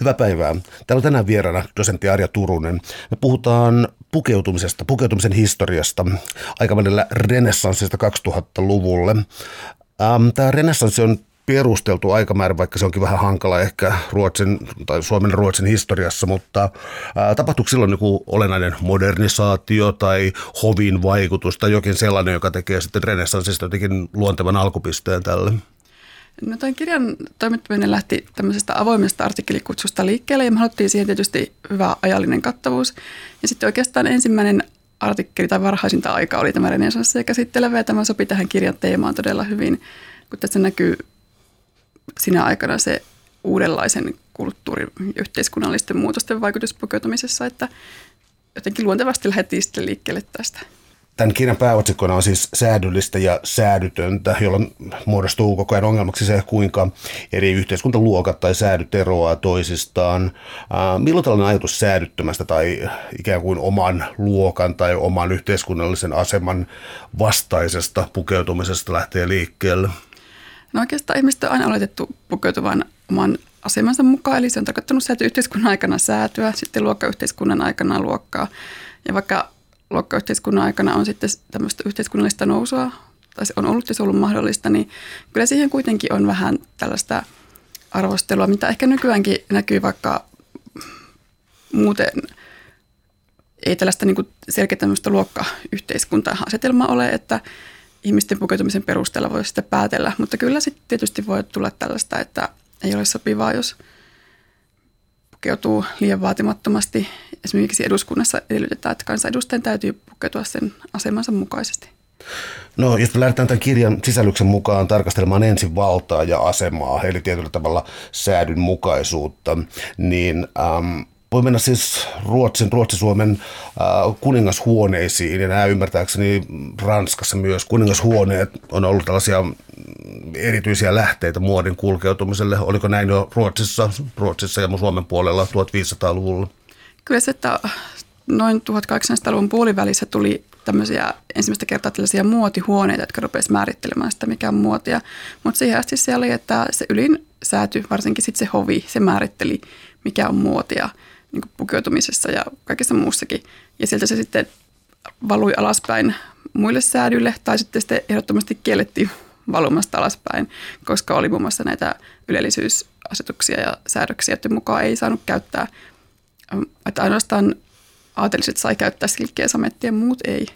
Hyvää päivää. Täällä on tänään vieraana dosentti Arja Turunen. Me puhutaan pukeutumisesta, pukeutumisen historiasta aikavälillä renessanssista 2000-luvulle. Ähm, Tämä renessanssi on perusteltu aikamäärä, vaikka se onkin vähän hankala ehkä Ruotsin tai Suomen Ruotsin historiassa, mutta ää, tapahtuuko silloin joku olennainen modernisaatio tai hovin vaikutus tai jokin sellainen, joka tekee sitten renessanssista jotenkin luontevan alkupisteen tälle? No tämän kirjan toimittaminen lähti tämmöisestä avoimesta artikkelikutsusta liikkeelle ja me haluttiin siihen tietysti hyvä ajallinen kattavuus. Ja sitten oikeastaan ensimmäinen artikkeli tai varhaisinta aika oli tämä renesanssia käsittelevä ja tämä sopi tähän kirjan teemaan todella hyvin, kun tässä näkyy sinä aikana se uudenlaisen kulttuurin ja yhteiskunnallisten muutosten vaikutus pukeutumisessa, että jotenkin luontevasti lähdettiin sitten liikkeelle tästä. Tämän kirjan pääotsikkona on siis säädyllistä ja säädytöntä, jolloin muodostuu koko ajan ongelmaksi se, kuinka eri yhteiskuntaluokat tai säädyt eroaa toisistaan. Milloin tällainen ajatus säädyttömästä tai ikään kuin oman luokan tai oman yhteiskunnallisen aseman vastaisesta pukeutumisesta lähtee liikkeelle? No oikeastaan ihmiset on aina oletettu pukeutuvan oman asemansa mukaan, eli se on tarkoittanut sääty yhteiskunnan aikana säätyä, sitten luokkayhteiskunnan aikana luokkaa. Ja vaikka luokkayhteiskunnan aikana on sitten tämmöistä yhteiskunnallista nousua, tai se on ollut ja se on ollut mahdollista, niin kyllä siihen kuitenkin on vähän tällaista arvostelua, mitä ehkä nykyäänkin näkyy vaikka muuten ei tällaista niin selkeä tämmöistä luokkayhteiskunta-asetelmaa ole, että ihmisten pukeutumisen perusteella voi sitä päätellä, mutta kyllä sitten tietysti voi tulla tällaista, että ei ole sopivaa, jos pukeutuu liian vaatimattomasti. Esimerkiksi eduskunnassa edellytetään, että kansanedustajan täytyy pukeutua sen asemansa mukaisesti. No, jos me lähdetään tämän kirjan sisällyksen mukaan tarkastelemaan ensin valtaa ja asemaa, eli tietyllä tavalla säädyn mukaisuutta, niin ähm, voi mennä siis Ruotsin, Ruotsi-Suomen äh, kuningashuoneisiin, ja nämä ymmärtääkseni Ranskassa myös kuningashuoneet on ollut tällaisia erityisiä lähteitä muodin kulkeutumiselle. Oliko näin jo Ruotsissa, Ruotsissa ja Suomen puolella 1500-luvulla? Kyllä se, että noin 1800-luvun puolivälissä tuli tämmöisiä ensimmäistä kertaa tällaisia muotihuoneita, jotka rupesivat määrittelemään sitä, mikä on muotia. Mutta siihen asti se oli, että se ylin sääty, varsinkin sitten se hovi, se määritteli, mikä on muotia niin pukeutumisessa ja kaikessa muussakin. Ja sieltä se sitten valui alaspäin muille säädyille tai sitten, sitten ehdottomasti kiellettiin valumasta alaspäin, koska oli muun muassa näitä ylellisyysasetuksia ja säädöksiä, että mukaan ei saanut käyttää, että ainoastaan aateliset sai käyttää silkkiä samettia ja muut ei.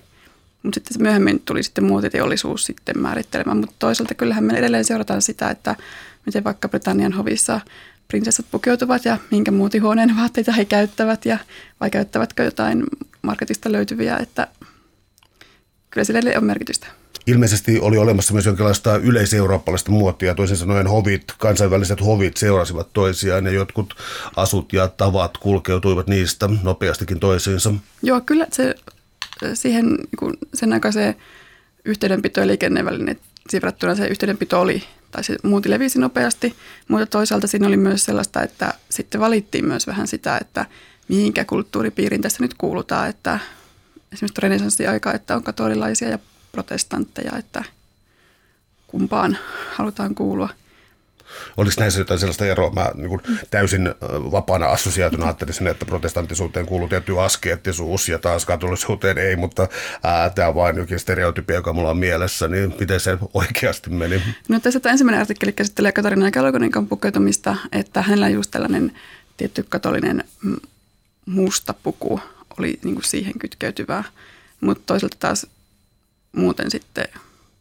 Mutta sitten myöhemmin tuli sitten muotiteollisuus sitten määrittelemään, mutta toisaalta kyllähän me edelleen seurataan sitä, että miten vaikka Britannian hovissa prinsessat pukeutuvat ja minkä muotihuoneen vaatteita he käyttävät ja vai käyttävätkö jotain marketista löytyviä, että kyllä sille on merkitystä. Ilmeisesti oli olemassa myös jonkinlaista yleiseurooppalaista muotia, toisin sanoen hovit, kansainväliset hovit seurasivat toisiaan ja jotkut asut ja tavat kulkeutuivat niistä nopeastikin toisiinsa. Joo, kyllä se, siihen niin sen aikaiseen yhteydenpito ja liikennevälineet verrattuna se yhteydenpito oli, tai se muuti levisi nopeasti, mutta toisaalta siinä oli myös sellaista, että sitten valittiin myös vähän sitä, että mihinkä kulttuuripiiriin tässä nyt kuulutaan, että esimerkiksi renesanssiaika, että on katolilaisia ja protestantteja, että kumpaan halutaan kuulua – Oliko näissä jotain sellaista eroa? Mä niin kuin täysin vapaana assosiaatuna ajattelisin, että protestanttisuuteen kuuluu tietty askeettisuus ja taas katolisuuteen ei, mutta tämä on vain jokin stereotypia, joka mulla on mielessä, niin miten se oikeasti meni? No tässä tämä ensimmäinen artikkeli käsittelee Katarina Kalkoninkan pukeutumista, että hänellä just tällainen tietty katolinen musta puku oli niin kuin siihen kytkeytyvää, mutta toisaalta taas muuten sitten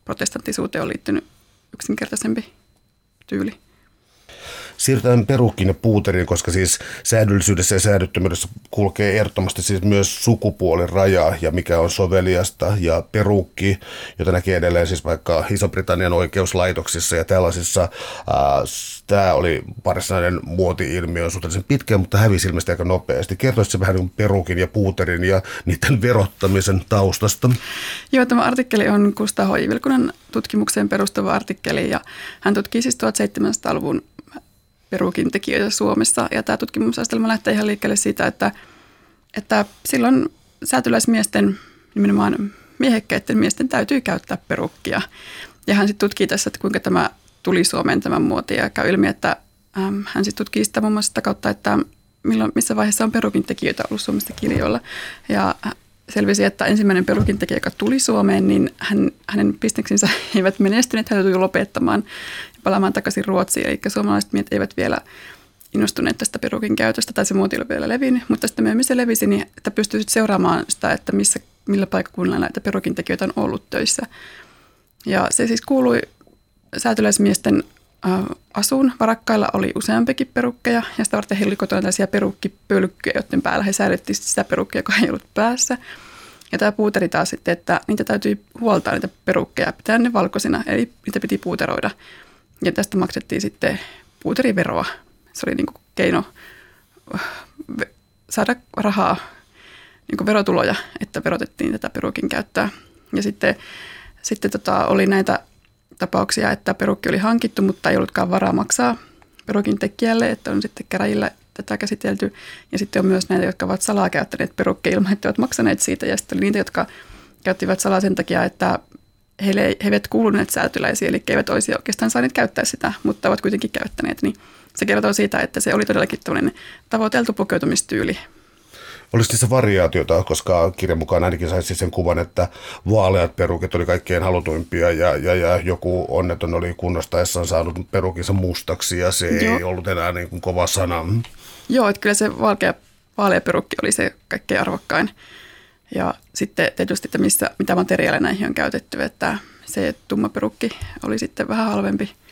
protestanttisuuteen on liittynyt yksinkertaisempi tyyli. Siirrytään perukkiin ja puuteriin, koska siis säädöllisyydessä ja säädyttömyydessä kulkee ehdottomasti siis myös sukupuolen raja ja mikä on soveliasta ja perukki, jota näkee edelleen siis vaikka Iso-Britannian oikeuslaitoksissa ja tällaisissa. Tämä oli varsinainen muoti-ilmiö suhteellisen pitkään, mutta hävisi ilmeisesti aika nopeasti. Kertoisitko vähän niin perukin ja puuterin ja niiden verottamisen taustasta? Joo, tämä artikkeli on Kustaa Hoivilkunan tutkimukseen perustuva artikkeli ja hän tutkii siis 1700-luvun perukin tekijöitä Suomessa. Ja tämä tutkimusastelma lähtee ihan liikkeelle siitä, että, että silloin säätyläismiesten, nimenomaan miehekkäiden miesten täytyy käyttää perukkia. Ja hän sitten tutkii tässä, että kuinka tämä tuli Suomeen tämä muoti ja käy ilmi, että ähm, hän sitten tutkii sitä muun muassa sitä kautta, että milloin, missä vaiheessa on perukin tekijöitä ollut Suomesta kirjoilla. Ja selvisi, että ensimmäinen perukin tekijä, joka tuli Suomeen, niin hän, hänen bisneksensä eivät menestyneet, hän joutui lopettamaan ja palaamaan takaisin Ruotsiin. Eli suomalaiset miehet eivät vielä innostuneet tästä perukin käytöstä, tai se muoti oli vielä levinnyt, mutta sitten myöhemmin se levisi, niin että pystyy seuraamaan sitä, että missä, millä paikkakunnalla näitä perukin tekijöitä on ollut töissä. Ja se siis kuului säätyläismiesten asuun. Varakkailla oli useampikin perukkeja ja sitä varten heillä oli kotona tällaisia perukkipölkkyjä, joiden päällä he säilyttivät sitä perukkia, joka ei ollut päässä. Ja tämä puuteri taas sitten, että niitä täytyy huoltaa niitä perukkeja, pitää ne valkoisina, eli niitä piti puuteroida. Ja tästä maksettiin sitten puuteriveroa. Se oli niin kuin keino saada rahaa, niin kuin verotuloja, että verotettiin tätä perukin käyttöä. Ja sitten, sitten tota, oli näitä tapauksia, että perukki oli hankittu, mutta ei ollutkaan varaa maksaa perukin tekijälle, että on sitten käräjillä tätä käsitelty. Ja sitten on myös näitä, jotka ovat salaa käyttäneet perukkeja ilman, että ovat maksaneet siitä. Ja sitten oli niitä, jotka käyttivät salaa sen takia, että heille he eivät kuuluneet säätyläisiä, eli eivät olisi oikeastaan saaneet käyttää sitä, mutta ovat kuitenkin käyttäneet. Niin se kertoo siitä, että se oli todellakin tavoiteltu pukeutumistyyli olisi niissä variaatiota, koska kirjan mukaan ainakin saisi sen kuvan, että vaaleat perukit oli kaikkein halutuimpia ja, ja, ja joku onneton oli kunnostaessaan saanut perukinsa mustaksi ja se Joo. ei ollut enää niin kuin kova sana. Joo, että kyllä se valkea, vaalea perukki oli se kaikkein arvokkain. Ja sitten tietysti, että missä, mitä materiaaleja näihin on käytetty, että se tumma perukki oli sitten vähän halvempi –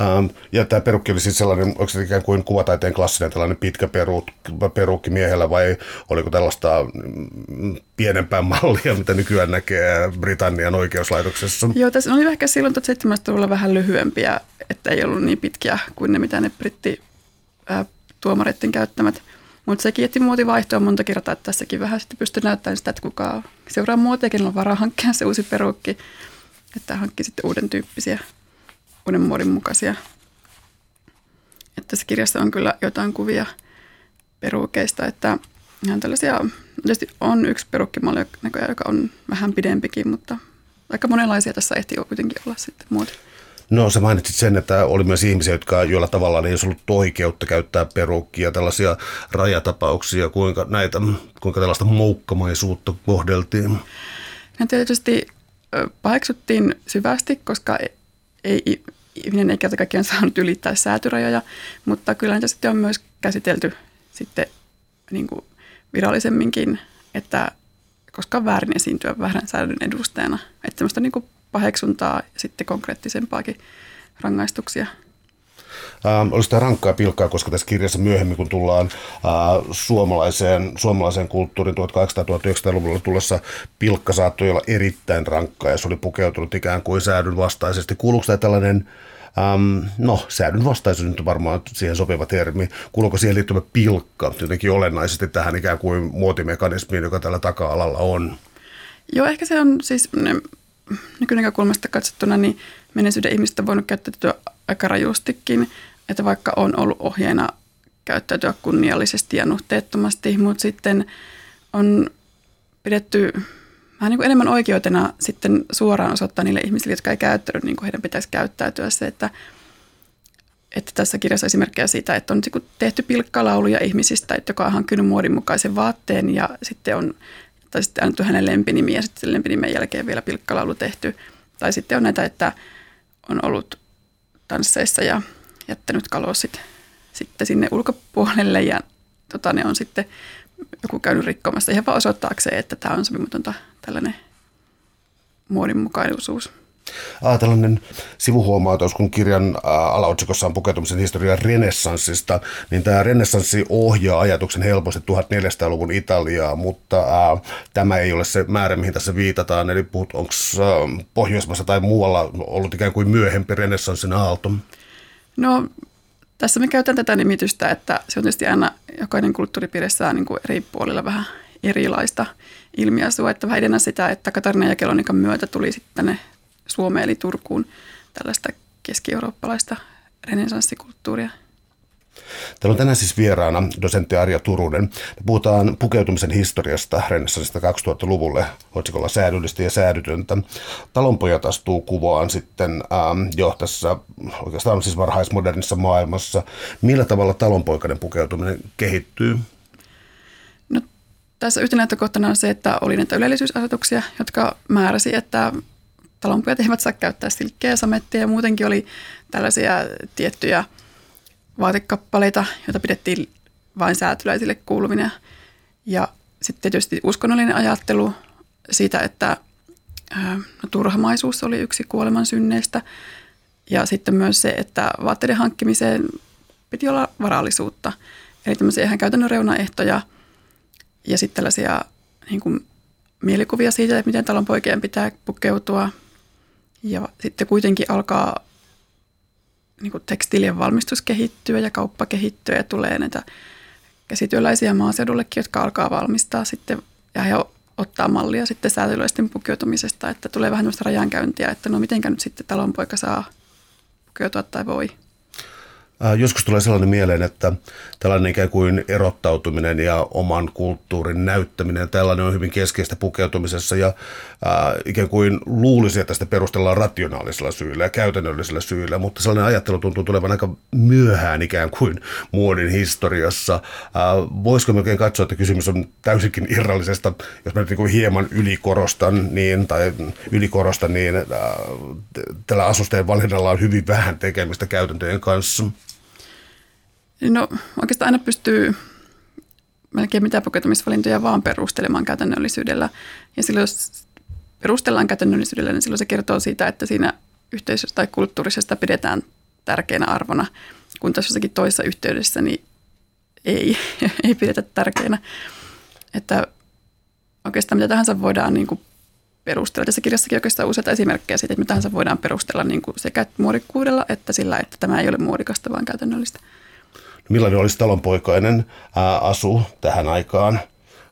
Ähm, ja tämä perukki oli siis sellainen, onko se ikään kuin kuvataiteen klassinen tällainen pitkä peruk, perukki miehellä vai oliko tällaista mm, pienempää mallia, mitä nykyään näkee Britannian oikeuslaitoksessa? Joo, tässä oli ehkä silloin 1700-luvulla vähän lyhyempiä, että ei ollut niin pitkiä kuin ne, mitä ne britti tuomareiden käyttämät. Mutta sekin, että muoti vaihtoa monta kertaa, että tässäkin vähän sitten pystyy näyttämään sitä, että kuka seuraa muotia, kenellä on varaa hankkia se uusi perukki, että hankki sitten uuden tyyppisiä uuden muodin mukaisia. Että tässä kirjassa on kyllä jotain kuvia perukeista, että ihan tällaisia, tietysti on yksi perukkimalli, joka on vähän pidempikin, mutta aika monenlaisia tässä ehtii kuitenkin olla sitten muoti. No sä mainitsit sen, että oli myös ihmisiä, jotka joilla tavalla ei olisi ollut oikeutta käyttää perukkia, tällaisia rajatapauksia, kuinka, näitä, kuinka tällaista moukkamaisuutta kohdeltiin? Ja tietysti paheksuttiin syvästi, koska ei, ihminen ei kerta kaikkiaan saanut ylittää säätyrajoja, mutta kyllä niitä sitten on myös käsitelty sitten niin kuin virallisemminkin, että koska on väärin esiintyä väärän säädön edustajana. Että semmoista niin kuin paheksuntaa ja sitten konkreettisempaakin rangaistuksia Ähm, olisi tämä rankkaa pilkkaa, koska tässä kirjassa myöhemmin, kun tullaan äh, suomalaiseen, suomalaiseen kulttuuriin 1800-1900-luvulla tullessa, pilkka saattoi olla erittäin rankkaa ja se oli pukeutunut ikään kuin säädyn vastaisesti. Kuuluuko tämä tällainen Um, no, säädyn vastaisuus nyt varmaan siihen sopiva termi. Kuuluuko siihen liittyvä pilkka jotenkin olennaisesti tähän ikään kuin muotimekanismiin, joka tällä taka-alalla on? Joo, ehkä se on siis nykynäkökulmasta katsottuna, niin menneisyyden ihmistä on voinut käyttäytyä aika rajustikin, että vaikka on ollut ohjeena käyttäytyä kunniallisesti ja nuhteettomasti, mutta sitten on pidetty vähän niin kuin enemmän oikeutena sitten suoraan osoittaa niille ihmisille, jotka ei käyttänyt niin kuin heidän pitäisi käyttäytyä se, että, että tässä kirjassa esimerkkejä siitä, että on niin tehty pilkkalauluja ihmisistä, että joka on hankkinut muodin mukaisen vaatteen ja sitten on tai sitten annettu hänen lempinimi ja sitten lempinimen jälkeen vielä pilkkalaulu tehty. Tai sitten on näitä, että on ollut tansseissa ja jättänyt kalossit sitten sinne ulkopuolelle ja tota, ne on sitten joku käynyt rikkomassa ihan vaan osoittaakseen, että tämä on sopimatonta tällainen muodinmukaisuus. Ah, tällainen sivuhuomautus, kun kirjan alaotsikossa on pukeutumisen historia renessanssista, niin tämä renessanssi ohjaa ajatuksen helposti 1400-luvun Italiaa, mutta ää, tämä ei ole se määrä, mihin tässä viitataan. Eli puhut, onko Pohjoismaissa tai muualla ollut ikään kuin myöhempi renessanssin aalto? No tässä me käytän tätä nimitystä, että se on tietysti aina jokainen kulttuuripiiri saa niin kuin eri puolilla vähän erilaista ilmiasua, että vähän sitä, että Katarina ja Kelonikan myötä tuli sitten tänne Suomeen eli Turkuun tällaista keski-eurooppalaista renesanssikulttuuria. Täällä on tänään siis vieraana dosentti Arja Turunen. Puhutaan pukeutumisen historiasta renessanssista 2000-luvulle otsikolla säädyllistä ja säädytöntä. Talonpojat astuu kuvaan sitten ähm, jo tässä oikeastaan siis varhaismodernissa maailmassa. Millä tavalla talonpoikainen pukeutuminen kehittyy? No, tässä yhtenä näyttökohtana on se, että oli näitä ylellisyysasetuksia, jotka määräsi, että talonpojat eivät saa käyttää silkkeä samettia ja muutenkin oli tällaisia tiettyjä – vaatekappaleita, joita pidettiin vain säätyläisille kuuluvina. Ja sitten tietysti uskonnollinen ajattelu siitä, että no, turhamaisuus oli yksi kuoleman synneistä. Ja sitten myös se, että vaatteiden hankkimiseen piti olla varallisuutta. Eli tämmöisiä ihan käytännön reunaehtoja ja sitten tällaisia niin kuin, mielikuvia siitä, että miten talon poikien pitää pukeutua. Ja sitten kuitenkin alkaa niin kuin tekstiilien valmistus kehittyy ja kauppa kehittyy ja tulee näitä käsityöläisiä maaseudullekin, jotka alkaa valmistaa sitten ja he ottaa mallia sitten säätyläisten pukeutumisesta, että tulee vähän tämmöistä rajankäyntiä, että no mitenkä nyt sitten talonpoika saa pukeutua tai voi. Äh, joskus tulee sellainen mieleen, että tällainen ikään kuin erottautuminen ja oman kulttuurin näyttäminen, tällainen on hyvin keskeistä pukeutumisessa ja äh, ikään kuin luulisi, että sitä perustellaan rationaalisella syyllä ja käytännöllisellä syyllä, mutta sellainen ajattelu tuntuu tulevan aika myöhään ikään kuin muodin historiassa. Äh, voisiko me oikein katsoa, että kysymys on täysinkin irrallisesta, jos mä nyt niin hieman ylikorostan, niin, tai ylikorostan, niin ää, tällä asusteen valinnalla on hyvin vähän tekemistä käytäntöjen kanssa. No oikeastaan aina pystyy melkein mitä pukeutumisvalintoja vaan perustelemaan käytännöllisyydellä. Ja silloin jos perustellaan käytännöllisyydellä, niin silloin se kertoo siitä, että siinä yhteisössä tai kulttuurisesta pidetään tärkeänä arvona, kun tässä jossakin toisessa yhteydessä niin ei, ei pidetä tärkeänä. Että oikeastaan mitä tahansa voidaan niin kuin perustella. Tässä kirjassakin oikeastaan useita esimerkkejä siitä, että mitä tahansa voidaan perustella niin kuin sekä muodikkuudella että sillä, että tämä ei ole muodikasta, vaan käytännöllistä millainen olisi talonpoikainen ää, asu tähän aikaan?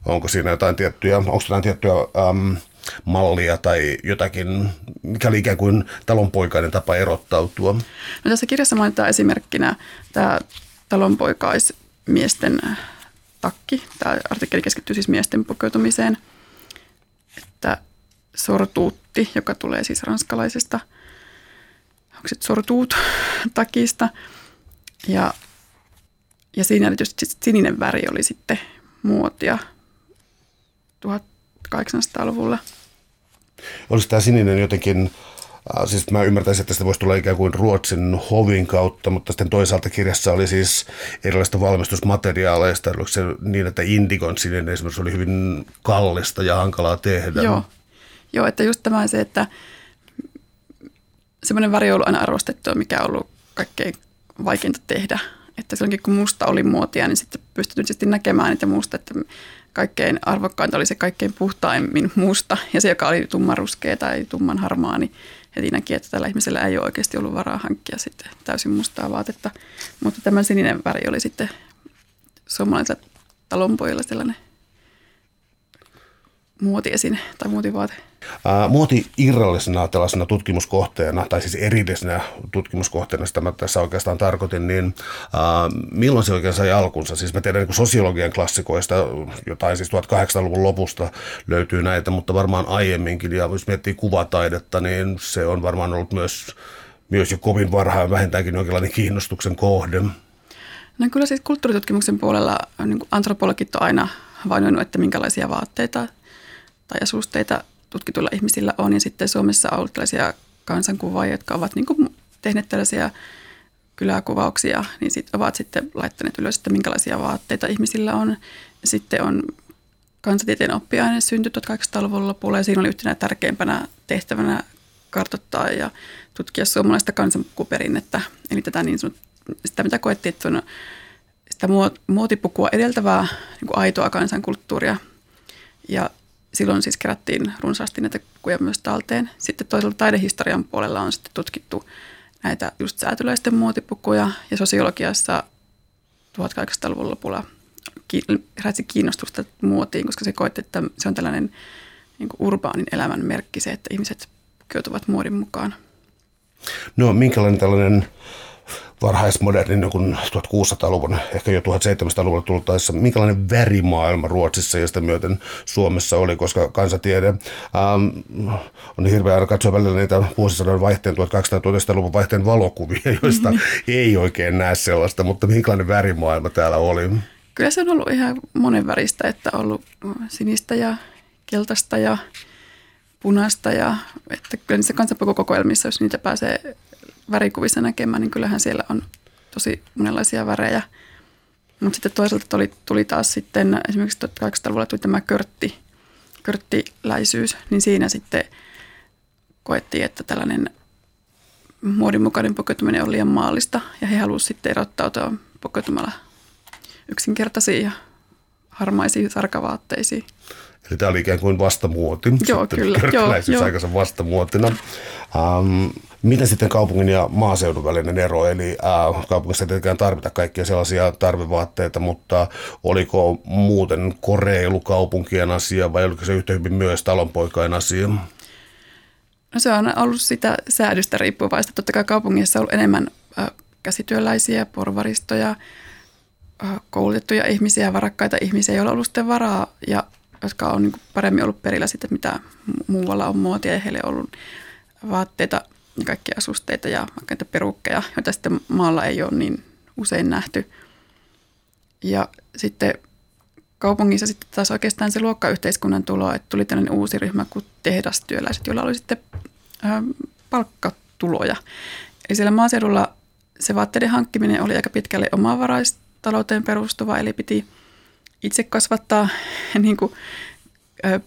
Onko siinä jotain tiettyjä, onko jotain tiettyä äm, mallia tai jotakin, mikä oli ikään kuin talonpoikainen tapa erottautua? No tässä kirjassa mainitaan esimerkkinä tämä talonpoikaismiesten takki. Tämä artikkeli keskittyy siis miesten pukeutumiseen. Että sortuutti, joka tulee siis ranskalaisesta, onko se sortuut takista. Ja ja siinä erityisesti sininen väri oli sitten muotia 1800-luvulla. Olisi tämä sininen jotenkin, äh, siis mä ymmärtäisin, että sitä voisi tulla ikään kuin Ruotsin hovin kautta, mutta sitten toisaalta kirjassa oli siis erilaista valmistusmateriaaleista. Oliko se niin, että indigon sininen esimerkiksi oli hyvin kallista ja hankalaa tehdä? Joo, Joo että just tämä se, että semmoinen väri on ollut aina arvostettua, mikä on ollut kaikkein vaikeinta tehdä – että silloinkin kun musta oli muotia, niin sitten pystyttiin näkemään niitä musta, että kaikkein arvokkainta oli se kaikkein puhtaimmin musta ja se, joka oli tumman ruskea tai tumman harmaa, niin heti näki, että tällä ihmisellä ei ole oikeasti ollut varaa hankkia sitten täysin mustaa vaatetta. Mutta tämä sininen väri oli sitten suomalaisilla talonpojilla sellainen muotiesine tai muotivaate. Muoti irrallisena tällaisena tutkimuskohteena, tai siis erillisenä tutkimuskohteena, sitä mä tässä oikeastaan tarkoitin, niin milloin se oikein sai alkunsa? Siis mä tiedän niin sosiologian klassikoista, jotain siis 1800-luvun lopusta löytyy näitä, mutta varmaan aiemminkin, ja jos miettii kuvataidetta, niin se on varmaan ollut myös, myös jo kovin varhain vähintäänkin jonkinlainen kiinnostuksen kohde. No kyllä siis kulttuuritutkimuksen puolella niin antropologit on aina havainnoinut, että minkälaisia vaatteita tai asusteita tutkituilla ihmisillä on. Ja sitten Suomessa on ollut tällaisia kansankuvaajia, jotka ovat niin kuin tehneet tällaisia kyläkuvauksia, niin sit ovat sitten laittaneet ylös, että minkälaisia vaatteita ihmisillä on. Sitten on kansantieteen oppiaine syntyi 1800-luvun lopulla ja siinä oli yhtenä tärkeimpänä tehtävänä kartoittaa ja tutkia suomalaista kansankuperinnettä. Eli tätä niin sanot, sitä, mitä koettiin, että on sitä muotipukua edeltävää niin kuin aitoa kansankulttuuria. Ja silloin siis kerättiin runsaasti näitä kuvia myös talteen. Sitten toisella taidehistorian puolella on sitten tutkittu näitä just säätyläisten muotipukuja ja sosiologiassa 1800-luvun lopulla heräsi kiinnostusta muotiin, koska se koetti, että se on tällainen niin urbaanin elämän merkki se, että ihmiset pukeutuvat muodin mukaan. No minkälainen tällainen varhaismodernin niin 1600-luvun, ehkä jo 1700-luvulla tultaessa, minkälainen värimaailma Ruotsissa ja sitä myöten Suomessa oli, koska kansatiede ähm, on hirveä aina katsoa välillä niitä vuosisadan vaihteen 1800-luvun vaihteen valokuvia, joista mm-hmm. ei oikein näe sellaista, mutta minkälainen värimaailma täällä oli? Kyllä se on ollut ihan monen väristä, että on ollut sinistä ja keltaista ja punaista ja että kyllä niissä kansanpukukokoelmissa, jos niitä pääsee värikuvissa näkemään, niin kyllähän siellä on tosi monenlaisia värejä. Mutta sitten toisaalta tuli, tuli taas sitten esimerkiksi 1800-luvulla tuli tämä körtti, körttiläisyys, niin siinä sitten koettiin, että tällainen muodinmukainen pukeutuminen on liian maallista ja he halusivat sitten erottautua pukeutumalla yksinkertaisiin ja harmaisiin sarkavaatteisiin. Eli tämä oli ikään kuin vastamuoti. Joo, sitten kyllä. Joo, joo. vastamuotina. Um, miten sitten kaupungin ja maaseudun välinen ero? Eli uh, kaupungissa ei tietenkään tarvita kaikkia sellaisia tarvevaatteita, mutta oliko muuten koreilu kaupunkien asia vai oliko se yhtä hyvin myös talonpoikain asia? No se on ollut sitä säädöstä riippuvaista. Totta kai kaupungissa on ollut enemmän äh, käsityöläisiä, porvaristoja, äh, koulutettuja ihmisiä, varakkaita ihmisiä, joilla on ollut sitten varaa ja jotka on niin paremmin ollut perillä sitten, mitä muualla on muotia ja heille on ollut vaatteita kaikkia asusteita ja vaikka perukkeja, joita sitten maalla ei ole niin usein nähty. Ja sitten kaupungissa sitten taas oikeastaan se luokkayhteiskunnan tulo, että tuli tällainen uusi ryhmä kuin tehdastyöläiset, joilla oli sitten ä, palkkatuloja. Eli siellä maaseudulla se vaatteiden hankkiminen oli aika pitkälle omavaraista,talouteen perustuva, eli piti – itse kasvattaa niin kuin, ö,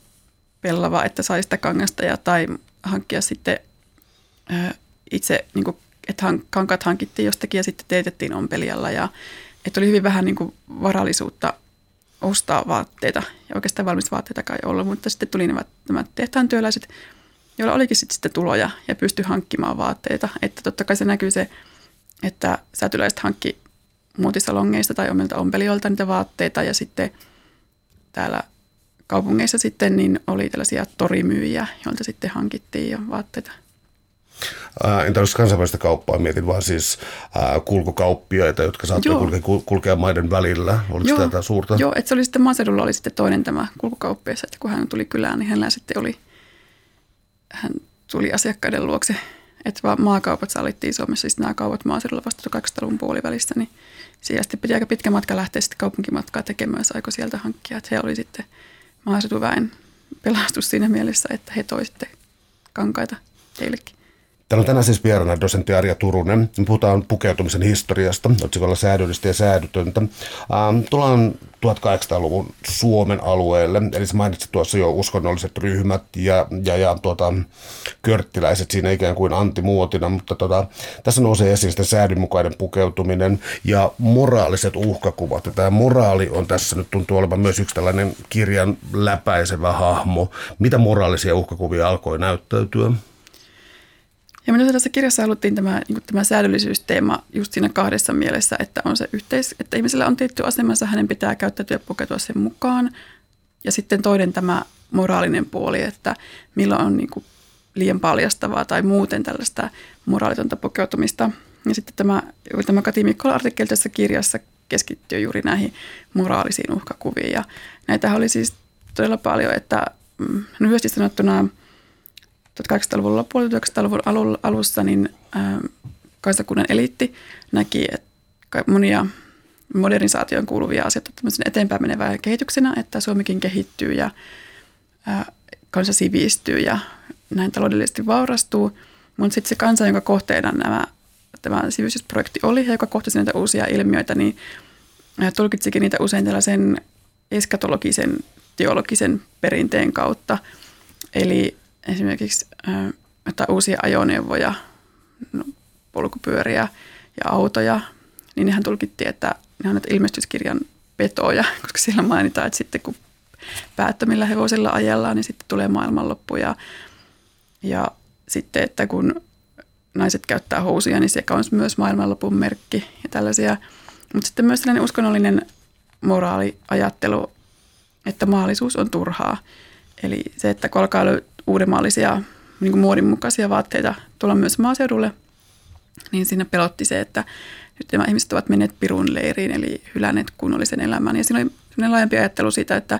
pellavaa, että sai sitä kangasta ja, tai hankkia sitten itse, niin kuin, että kankat hankittiin jostakin ja sitten teetettiin ompelijalla ja että oli hyvin vähän niin kuin, varallisuutta ostaa vaatteita ja oikeastaan vaatteita kai ollut, mutta sitten tuli nämä, nämä tehtaan työläiset, joilla olikin sitten, sitten tuloja ja pystyi hankkimaan vaatteita. Että totta kai se näkyy se, että säätyläiset hankki muotisalongeista tai omilta ompelijoilta niitä vaatteita ja sitten täällä kaupungeissa sitten niin oli tällaisia torimyyjiä, joilta sitten hankittiin jo vaatteita. Entä jos kansainvälistä kauppaa mietin, vaan siis ää, kulkukauppiaita, jotka saattavat kulkea, kulkea maiden välillä. Oliko Joo. tätä suurta? Joo, että se oli sitten maaseudulla oli sitten toinen tämä kulkukauppias, että kun hän tuli kylään, niin hänellä sitten oli, hän tuli asiakkaiden luokse, että vaan maakaupat sallittiin Suomessa, siis nämä kaupat maaseudulla vasta 200-luvun puolivälissä, niin Siihen sitten piti aika pitkä matka lähteä sitten kaupunkimatkaa tekemään, jos aiko sieltä hankkia. Että he oli sitten maaseutuväen pelastus siinä mielessä, että he toi sitten kankaita heillekin. Täällä on tänään siis vieraana dosentti Arja Turunen. Me puhutaan pukeutumisen historiasta, otsikolla säädöllistä ja säädytöntä. Ähm, tullaan 1800-luvun Suomen alueelle, eli sä mainitsit tuossa jo uskonnolliset ryhmät ja, ja, ja tuota, körttiläiset siinä ikään kuin antimuotina, mutta tota, tässä nousee esiin sitten säädynmukainen pukeutuminen ja moraaliset uhkakuvat. Ja tämä moraali on tässä nyt tuntuu olevan myös yksi tällainen kirjan läpäisevä hahmo. Mitä moraalisia uhkakuvia alkoi näyttäytyä? Ja minusta tässä kirjassa haluttiin tämä, niin tämä säädöllisyysteema just siinä kahdessa mielessä, että on se yhteis, että ihmisellä on tietty asemansa, hänen pitää käyttäytyä pukeutua sen mukaan. Ja sitten toinen tämä moraalinen puoli, että milloin on niin liian paljastavaa tai muuten tällaista moraalitonta pukeutumista. Ja sitten tämä, tämä Kati Mikkola artikkeli tässä kirjassa keskittyy juuri näihin moraalisiin uhkakuviin. Ja näitä oli siis todella paljon, että mm, lyhyesti sanottuna – 1800-luvun lopulla, 1900-luvun alussa, niin kansakunnan eliitti näki että monia modernisaation kuuluvia asioita tämmöisen eteenpäin menevää kehityksenä, että Suomikin kehittyy ja kansa sivistyy ja näin taloudellisesti vaurastuu. Mutta sitten se kansa, jonka kohteena nämä, tämä sivistysprojekti oli ja joka kohtasi näitä uusia ilmiöitä, niin tulkitsikin niitä usein tällaisen eskatologisen, teologisen perinteen kautta. Eli esimerkiksi äh, uusia ajoneuvoja, no, polkupyöriä ja autoja, niin nehän tulkittiin, että ne on ilmestyskirjan petoja, koska siellä mainitaan, että sitten kun päättömillä hevosilla ajellaan, niin sitten tulee maailmanloppu ja, ja sitten, että kun naiset käyttää housuja, niin se on myös maailmanlopun merkki ja tällaisia. Mutta sitten myös sellainen uskonnollinen moraaliajattelu, että maallisuus on turhaa. Eli se, että kun alkaa uudenmaallisia niin kuin muodinmukaisia vaatteita tulla myös maaseudulle, niin siinä pelotti se, että nyt nämä ihmiset ovat menneet pirun leiriin, eli hylänneet kunnollisen elämän. Ja siinä oli sellainen laajempi ajattelu siitä, että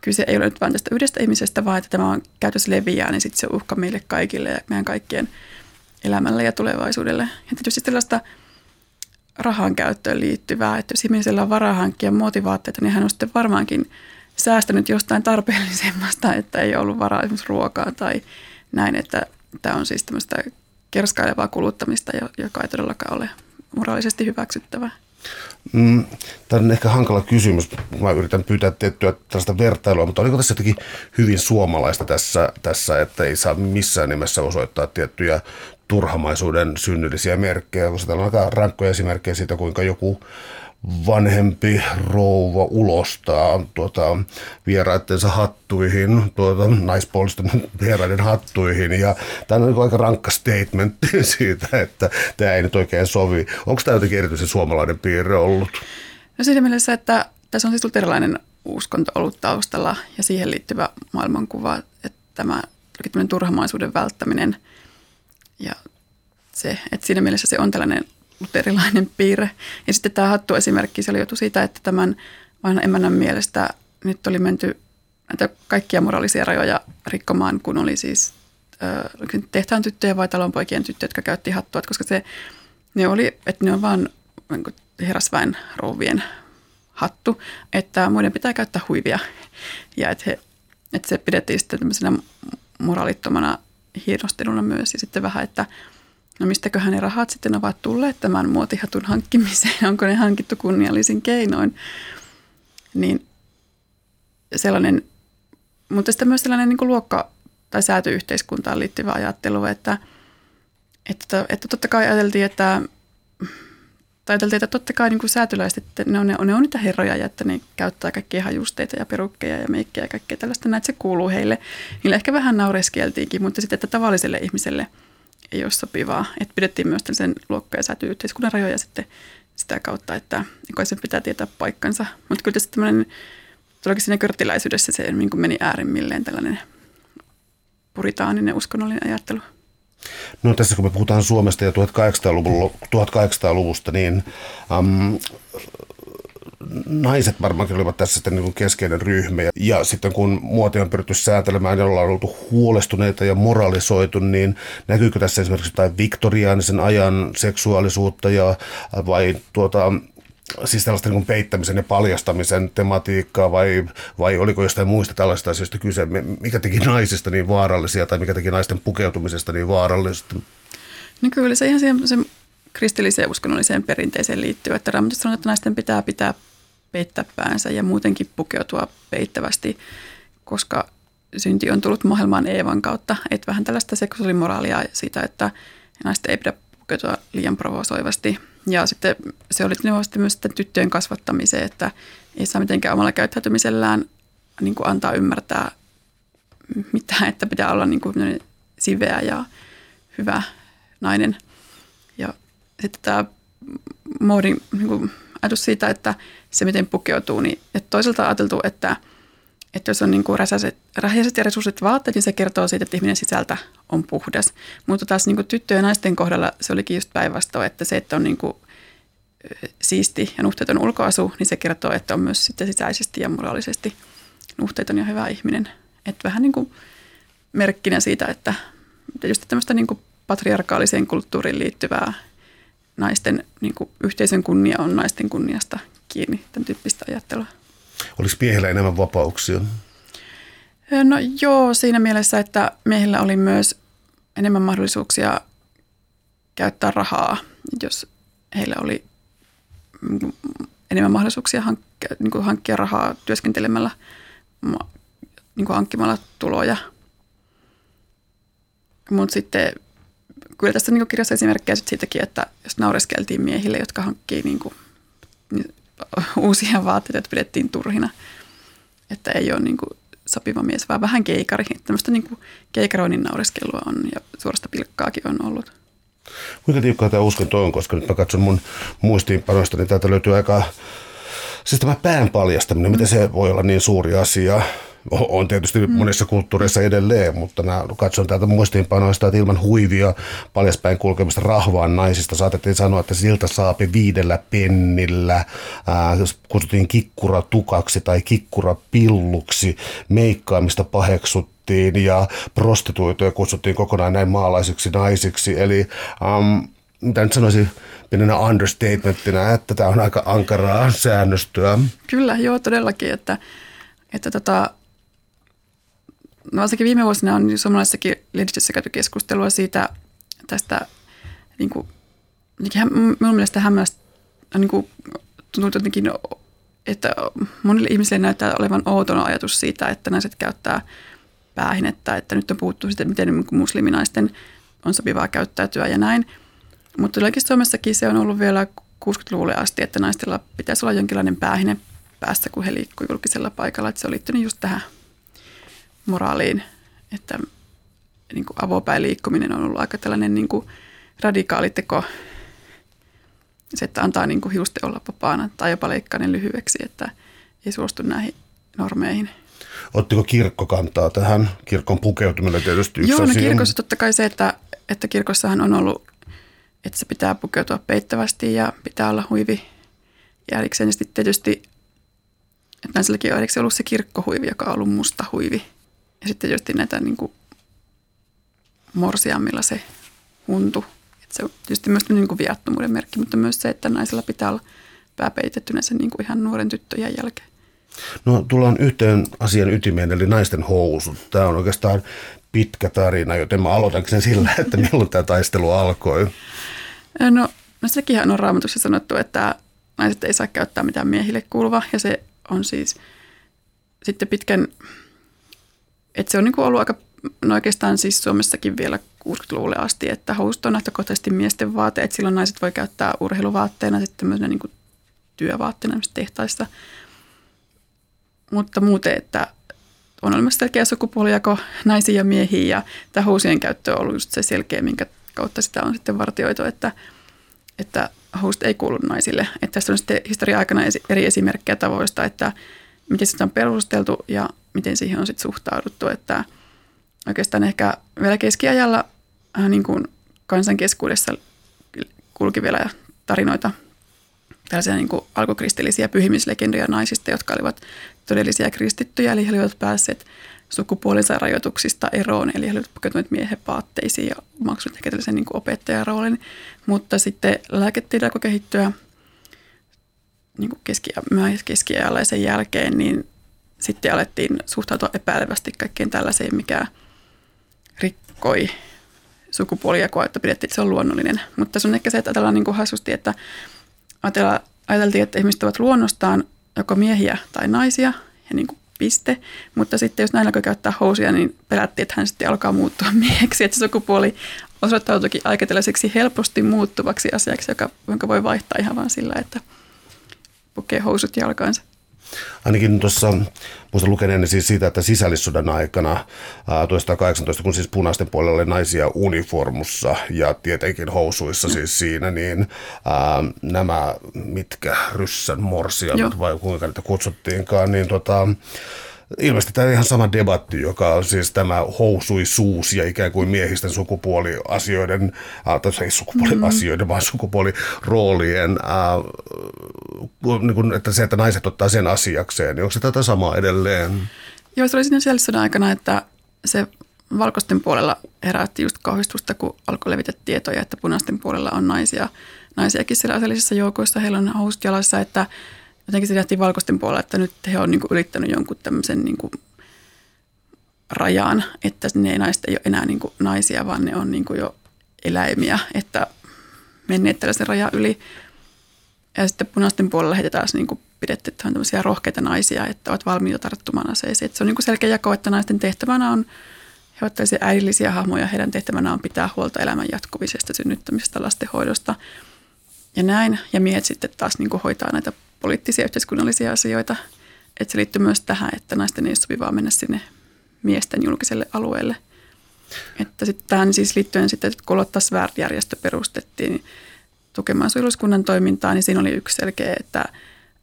kyse ei ole nyt vain tästä yhdestä ihmisestä, vaan että tämä on käytös leviää, niin sitten se uhka meille kaikille ja meidän kaikkien elämälle ja tulevaisuudelle. Ja tietysti sellaista rahan käyttöön liittyvää, että jos ihmisellä on varaa hankkia muotivaatteita, niin hän on sitten varmaankin säästänyt jostain tarpeellisemmasta, että ei ollut varaa esimerkiksi ruokaa tai näin, että tämä on siis tämmöistä kerskailevaa kuluttamista, joka ei todellakaan ole moraalisesti hyväksyttävää. Mm, tämä on ehkä hankala kysymys. Mä yritän pyytää tiettyä tällaista vertailua, mutta oliko tässä jotenkin hyvin suomalaista tässä, tässä, että ei saa missään nimessä osoittaa tiettyjä turhamaisuuden synnyllisiä merkkejä, koska täällä on aika rankkoja esimerkkejä siitä, kuinka joku vanhempi rouva ulostaa tuota, vieraittensa hattuihin, tuota, naispuolisten vieraiden hattuihin. Ja tämä on niin aika rankka statement siitä, että tämä ei nyt oikein sovi. Onko tämä jotenkin erityisen suomalainen piirre ollut? No siinä mielessä, että tässä on siis erilainen uskonto ollut taustalla ja siihen liittyvä maailmankuva, että tämä turhamaisuuden välttäminen ja se, että siinä mielessä se on tällainen luterilainen piirre. Ja sitten tämä hattu esimerkki, se oli jotu siitä, että tämän vanhan emännän mielestä nyt oli menty näitä kaikkia moraalisia rajoja rikkomaan, kun oli siis äh, tehtaan tyttöjä vai talonpoikien tyttöjä, jotka käytti hattua, koska se, ne oli, että ne on vaan niin herrasväen rouvien hattu, että muiden pitää käyttää huivia ja että, he, että se pidettiin sitten tämmöisenä moraalittomana hienosteluna myös ja sitten vähän, että no mistäköhän ne rahat sitten ovat tulleet tämän muotihatun hankkimiseen, onko ne hankittu kunniallisin keinoin, niin sellainen, mutta sitten myös sellainen niin luokka- tai säätyyhteiskuntaan liittyvä ajattelu, että, että, että totta kai ajateltiin, että tai ajateltiin, että totta kai niin kuin säätyläiset, ne on, ne, on, ne on niitä herroja ja että ne käyttää kaikkia hajusteita ja perukkeja ja meikkejä ja kaikkea tällaista, näin, se kuuluu heille. Niille ehkä vähän naureskeltiinkin, mutta sitten, että tavalliselle ihmiselle – ei ole sopivaa. Että pidettiin myös sen luokka- ja säätyyhteiskunnan rajoja sitten sitä kautta, että jokaisen pitää tietää paikkansa. Mutta kyllä tässä tämmöinen, todellakin siinä körttiläisyydessä se niin meni äärimmilleen tällainen puritaaninen uskonnollinen ajattelu. No tässä kun me puhutaan Suomesta ja 1800-luvusta, niin um, naiset varmaankin olivat tässä sitten niin keskeinen ryhmä. Ja sitten kun muoti on pyritty säätelemään ja ollaan oltu huolestuneita ja moralisoitu, niin näkyykö tässä esimerkiksi jotain viktoriaanisen ajan seksuaalisuutta ja vai tuota, siis tällaista niin peittämisen ja paljastamisen tematiikkaa vai, vai oliko jostain muista tällaista asioista kyse? Mikä teki naisista niin vaarallisia tai mikä teki naisten pukeutumisesta niin vaarallista? No kyllä se ihan siihen, se kristilliseen uskonnolliseen perinteeseen liittyy, että Raamatussa sanotaan, että naisten pitää pitää peittää päänsä ja muutenkin pukeutua peittävästi, koska synti on tullut maailmaan Eevan kautta. Että vähän tällaista seksuaalimoraalia siitä, että naisten ei pidä pukeutua liian provosoivasti. Ja sitten se oli myös tyttöjen kasvattamiseen, että ei saa mitenkään omalla käyttäytymisellään niin kuin antaa ymmärtää mitään, että pitää olla niin kuin siveä ja hyvä nainen. Sitten tämä muodin niin kuin ajatus siitä, että se miten pukeutuu, niin että toisaalta ajateltu, että, että jos on niin kuin räsäiset, rähjäiset ja resurssit vaatteet, niin se kertoo siitä, että ihminen sisältä on puhdas. Mutta taas niin kuin tyttöjen ja naisten kohdalla se olikin just päinvastoin, että se, että on niin kuin siisti ja nuhteeton ulkoasu, niin se kertoo, että on myös sitten sisäisesti ja moraalisesti nuhteeton ja hyvä ihminen. Että vähän niin kuin merkkinä siitä, että just tämmöistä niin kuin patriarkaaliseen kulttuuriin liittyvää naisten niin kuin yhteisön kunnia on naisten kunniasta kiinni, tämän tyyppistä ajattelua. Oliko miehillä enemmän vapauksia? No joo, siinä mielessä, että miehillä oli myös enemmän mahdollisuuksia käyttää rahaa, jos heillä oli enemmän mahdollisuuksia hankkia, niin kuin hankkia rahaa työskentelemällä, niin kuin hankkimalla tuloja. Mutta sitten kyllä tässä niin kirjassa esimerkkejä siitäkin, että jos naureskeltiin miehille, jotka hankkii niin kuin, niin, uusia vaatteita, että pidettiin turhina, että ei ole niin kuin, sopiva mies, vaan vähän keikari. Tämmöistä niin keikaroinnin naureskelua on ja suorasta pilkkaakin on ollut. Kuinka tiukkaa tämä uskonto on, koska nyt mä katson mun muistiinpanoista, niin täältä löytyy aika, siis tämä pään paljastaminen, mm. miten se voi olla niin suuri asia On tietysti mm. monissa kulttuureissa edelleen, mutta mä katson täältä muistiinpanoista, että ilman huivia paljaspäin kulkemista rahvaan naisista saatettiin sanoa, että siltä saapi viidellä pennillä, ää, kutsuttiin kikkura tukaksi tai kikkura pilluksi, meikkaamista paheksuttiin ja prostituoituja kutsuttiin kokonaan näin maalaisiksi naisiksi. Eli um, mitä nyt sanoisin pienenä understatementina, että tämä on aika ankaraa säännöstöä. Kyllä, joo todellakin, että, että tota, varsinkin viime vuosina on suomalaisessakin lehdistössä käyty keskustelua siitä tästä, niin kuin, minun mielestä hämmästä, niin kuin, tuntuu jotenkin, että monille ihmisille näyttää olevan outona ajatus siitä, että naiset käyttää päähinettä, että nyt on puhuttu siitä, miten niin musliminaisten on sopivaa käyttäytyä ja näin. Mutta todellakin Suomessakin se on ollut vielä 60-luvulle asti, että naistilla pitäisi olla jonkinlainen päähine päässä, kun he liikkuivat julkisella paikalla. Että se on liittynyt just tähän moraaliin, että niin kuin avopäin liikkuminen on ollut aika tällainen niin kuin radikaali teko. Se, että antaa niin kuin hiusten olla vapaana tai jopa leikkaa ne lyhyeksi, että ei suostu näihin normeihin. Ottiko kirkko kantaa tähän? Kirkon pukeutuminen tietysti yksi Joo, no kirkossa totta kai se, että, että kirkossahan on ollut, että se pitää pukeutua peittävästi ja pitää olla huivi. Ja erikseen tietysti, että naisellakin on erikseen ollut se kirkkohuivi, joka on ollut musta huivi – ja sitten tietysti näitä niin kuin morsiammilla se huntu. Että se on tietysti myös niin kuin viattomuuden merkki, mutta myös se, että naisella pitää olla pää peitettynä sen niin kuin ihan nuoren tyttöjen jälkeen. No tullaan yhteen asian ytimeen, eli naisten housut. Tämä on oikeastaan pitkä tarina, joten mä aloitan sen sillä, että milloin tämä taistelu alkoi. No, no sekin on raamatussa sanottu, että naiset ei saa käyttää mitään miehille kuuluva, ja se on siis sitten pitkän että se on niin ollut aika, no oikeastaan siis Suomessakin vielä 60-luvulle asti, että housut on lähtökohtaisesti miesten vaate, että silloin naiset voi käyttää urheiluvaatteena sitten tämmöisenä niin kuin työvaatteena tehtaissa. Mutta muuten, että on olemassa selkeä sukupuolijako naisiin ja miehiin ja tämä housien käyttö on ollut just se selkeä, minkä kautta sitä on sitten vartioitu, että, että housut ei kuulu naisille. Että tässä on sitten historia-aikana eri esimerkkejä tavoista, että miten sitä on perusteltu ja miten siihen on sitten suhtauduttu. Että oikeastaan ehkä vielä keskiajalla äh, niin kuin kansan keskuudessa kulki vielä tarinoita tällaisia niin kuin alkukristillisiä pyhimyslegendoja naisista, jotka olivat todellisia kristittyjä, eli he olivat päässeet sukupuolinsa rajoituksista eroon, eli he olivat pukeutuneet miehen paatteisiin ja omaksuneet ehkä tällaisen niin opettajan roolin. Mutta sitten lääketiede alkoi kehittyä niin kuin keski- ja sen jälkeen, niin sitten alettiin suhtautua epäilevästi kaikkeen tällaiseen, mikä rikkoi sukupuolijakoa, että pidettiin, että se on luonnollinen. Mutta se on ehkä se, että ajatellaan niin kuin hassusti, että ajateltiin, että ihmiset ovat luonnostaan joko miehiä tai naisia ja niin kuin piste. Mutta sitten jos alkoi käyttää housuja, niin pelättiin, että hän sitten alkaa muuttua mieheksi. Että sukupuoli osoittautuikin aika tällaiseksi helposti muuttuvaksi asiaksi, joka, jonka voi vaihtaa ihan vain sillä, että pukee housut jalkaansa. Ainakin tuossa muista lukeneeni siis siitä, että sisällissodan aikana 1918, kun siis punaisten puolella oli naisia uniformussa ja tietenkin housuissa mm. siis siinä, niin ää, nämä mitkä ryssän morsia vai kuinka niitä kutsuttiinkaan, niin tota, ilmeisesti tämä ihan sama debatti, joka on siis tämä housuisuus ja ikään kuin miehisten sukupuoliasioiden, äh, tai ei sukupuoliasioiden, mm. vaan sukupuoliroolien, äh, niin kuin, että se, että naiset ottaa sen asiakseen, niin onko se tätä samaa edelleen? Joo, se oli siinä sisällissodan aikana, että se valkoisten puolella herätti just kauhistusta, kun alkoi levitä tietoja, että punaisten puolella on naisia, naisiakin siellä aseellisissa joukoissa, heillä on housut jalassa, että – jotenkin se nähtiin valkoisten puolella, että nyt he on niin kuin yrittänyt jonkun tämmöisen niin kuin rajan, että ne naiset ei ole enää niin kuin naisia, vaan ne on niin kuin jo eläimiä, että menneet tällaisen rajan yli. Ja sitten punaisten puolella heitä taas niin kuin että on tämmöisiä rohkeita naisia, että ovat valmiita tarttumaan aseisiin. Että se on niin kuin selkeä jako, että naisten tehtävänä on, he ovat tällaisia äidillisiä hahmoja, heidän tehtävänä on pitää huolta elämän jatkuvisesta, synnyttämisestä, lastenhoidosta ja näin. Ja miehet sitten taas niin kuin hoitaa näitä poliittisia yhteiskunnallisia asioita. Että se liittyy myös tähän, että naisten ei sopivaa mennä sinne miesten julkiselle alueelle. Että sitten tähän siis liittyen sitten, kun Lotta Svärd-järjestö perustettiin tukemaan suojeluskunnan toimintaa, niin siinä oli yksi selkeä, että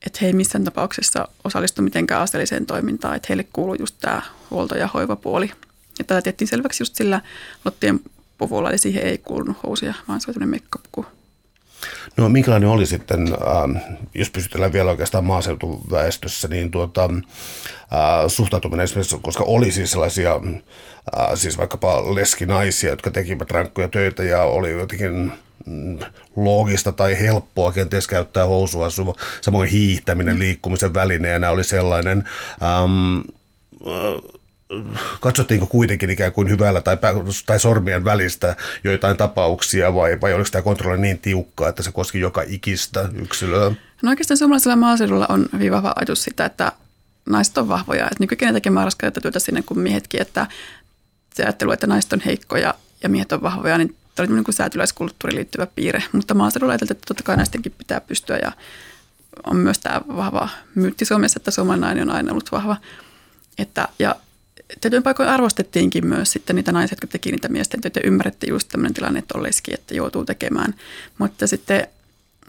että he ei missään tapauksessa osallistu mitenkään aseelliseen toimintaan, että heille kuuluu just tämä huolto- ja hoivapuoli. Ja tätä tehtiin selväksi just sillä Lottien puvulla, eli siihen ei kuulunut housuja, vaan se oli tämmöinen mekkapuku. No minkälainen oli sitten, äh, jos pysytellään vielä oikeastaan maaseutuväestössä, niin tuota, äh, suhtautuminen esimerkiksi, koska oli siis sellaisia, äh, siis vaikkapa leskinaisia, jotka tekivät rankkoja töitä ja oli jotenkin mm, loogista tai helppoa kenties käyttää housua, samoin hiihtäminen liikkumisen välineenä oli sellainen. Ähm, katsottiinko kuitenkin ikään kuin hyvällä tai, tai sormien välistä joitain tapauksia vai, vai oliko tämä kontrolli niin tiukkaa, että se koski joka ikistä yksilöä? No oikeastaan suomalaisella maaseudulla on hyvin vahva ajatus sitä, että naiset on vahvoja, että niin kykenee tekemään raskaita työtä sinne kuin miehetkin, että se ajattelu, että naiset on heikkoja ja miehet on vahvoja, niin tämä oli niin kuin säätyläiskulttuuriin liittyvä piirre, mutta maaseudulla ajateltiin, että totta kai naistenkin pitää pystyä ja on myös tämä vahva myytti Suomessa, että suomalainen on aina ollut vahva. Että, ja tietyin paikoin arvostettiinkin myös sitten niitä naisia, jotka teki niitä miesten töitä. Ymmärrettiin just tämmöinen tilanne, että on leski, että joutuu tekemään. Mutta sitten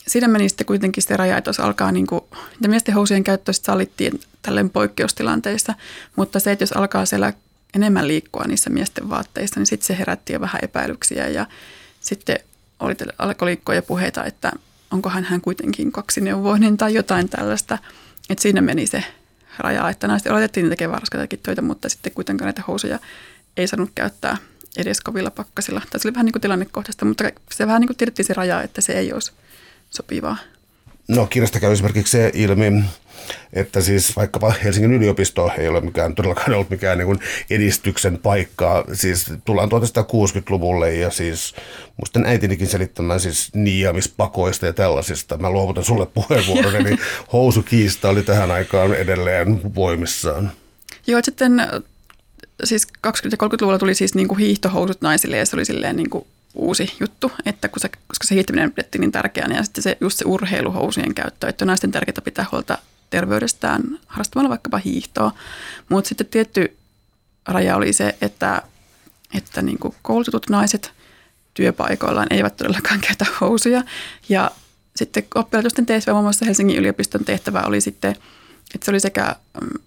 siinä meni sitten kuitenkin se raja, että jos alkaa niin kuin, niitä miesten housien käyttö sallittiin tälleen poikkeustilanteissa, mutta se, että jos alkaa siellä enemmän liikkua niissä miesten vaatteissa, niin sitten se herätti jo vähän epäilyksiä ja sitten oli, alkoi liikkua ja puheita, että onkohan hän kuitenkin kaksineuvoinen tai jotain tällaista. Että siinä meni se rajaa, että naiset oletettiin tekevän raskaitakin töitä, mutta sitten kuitenkaan näitä housuja ei saanut käyttää edes kovilla pakkasilla. Tässä oli vähän niin kuin tilannekohtaista, mutta se vähän niin kuin tiedettiin se raja, että se ei olisi sopivaa. No kirjasta käy esimerkiksi se ilmi, että siis vaikkapa Helsingin yliopisto ei ole mikään, todellakaan ollut mikään niin kuin edistyksen paikkaa. Siis tullaan 1960-luvulle ja siis muistan äitinikin selittämään siis niiamispakoista ja tällaisista. Mä luovutan sulle puheenvuoron, eli housukiista oli tähän aikaan edelleen voimissaan. Joo, sitten siis 20- 30-luvulla tuli siis niin kuin hiihtohousut naisille ja se oli silleen niin kuin uusi juttu, että kun se, koska se hiihtäminen pidettiin niin tärkeänä ja sitten se, just se urheiluhousien käyttö, että naisten tärkeää pitää huolta terveydestään harrastamalla vaikkapa hiihtoa. Mutta sitten tietty raja oli se, että, että niin kuin koulutetut naiset työpaikoillaan eivät todellakaan käytä housuja. Ja sitten oppilaitosten tehtävä, muun muassa Helsingin yliopiston tehtävä oli sitten, että se oli sekä mm,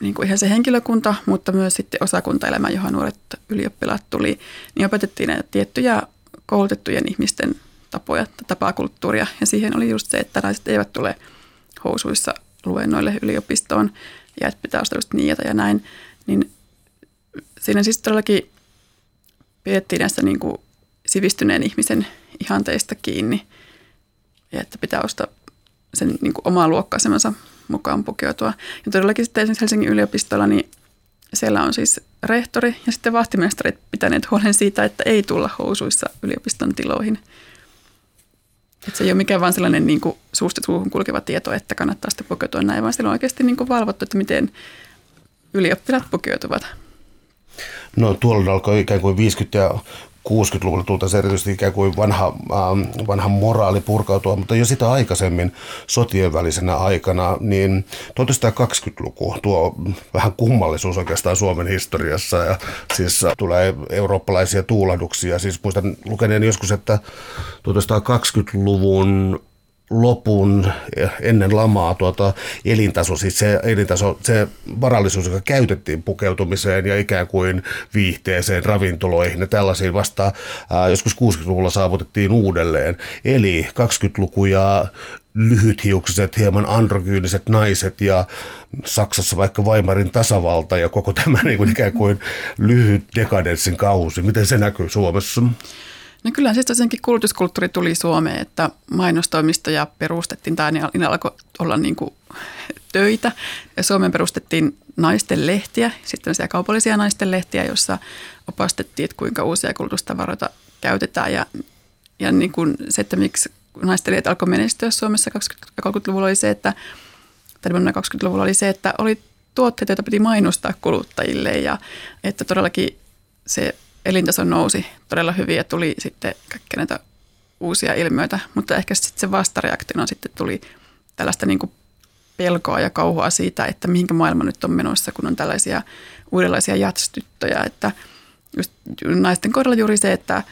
niin kuin ihan se henkilökunta, mutta myös sitten osakuntaelämä, johon nuoret ylioppilaat tuli, niin opetettiin näitä tiettyjä koulutettujen ihmisten tapoja, tapaa kulttuuria. Ja siihen oli just se, että naiset eivät tule housuissa luennoille yliopistoon ja että pitää ostaa just niitä ja näin. Niin siinä siis todellakin pidettiin näistä niin kuin sivistyneen ihmisen ihanteista kiinni ja että pitää ostaa sen niin kuin omaa luokkaisemansa mukaan pukeutua. Ja todellakin sitten esimerkiksi Helsingin yliopistolla, niin siellä on siis rehtori ja sitten vahtimestarit pitäneet huolen siitä, että ei tulla housuissa yliopiston tiloihin. Että se ei ole mikään vaan sellainen niin kuin suusta suuhun kulkeva tieto, että kannattaa sitten pukeutua näin, vaan siellä on oikeasti niin kuin valvottu, että miten ylioppilaat pukeutuvat. No tuolla alkoi ikään kuin 50- ja 60-luvulla tultaisiin erityisesti ikään kuin vanha, äh, vanha moraali purkautua, mutta jo sitä aikaisemmin sotien välisenä aikana, niin 1920-luku tuo vähän kummallisuus oikeastaan Suomen historiassa ja siis tulee eurooppalaisia tuulahduksia. Siis muistan lukeneen joskus, että 1920-luvun lopun ennen lamaa tuota, elintaso, siis se elintaso, se varallisuus, joka käytettiin pukeutumiseen ja ikään kuin viihteeseen, ravintoloihin ja tällaisiin vasta ää, joskus 60-luvulla saavutettiin uudelleen. Eli 20-luku ja lyhythiuksiset, hieman androgyyniset naiset ja Saksassa vaikka Weimarin tasavalta ja koko tämä niin kuin ikään kuin lyhyt dekadenssin kausi. Miten se näkyy Suomessa? No kyllä siis tosiaankin kulutuskulttuuri tuli Suomeen, että mainostoimistoja perustettiin tai ne alkoi olla niin kuin töitä. Ja Suomeen perustettiin naisten lehtiä, sitten kaupallisia naisten lehtiä, joissa opastettiin, että kuinka uusia kulutustavaroita käytetään. Ja, ja niin kuin se, että miksi naisten alkoi menestyä Suomessa 20-30-luvulla oli se, että, tai 20-luvulla oli se, että oli tuotteita, joita piti mainostaa kuluttajille ja että todellakin se elintaso nousi todella hyvin ja tuli sitten kaikkea näitä uusia ilmiöitä, mutta ehkä sitten se vastareaktiona sitten tuli tällaista niin kuin pelkoa ja kauhua siitä, että mihinkä maailma nyt on menossa, kun on tällaisia uudenlaisia jatstyttöjä, että just naisten kohdalla juuri se, että,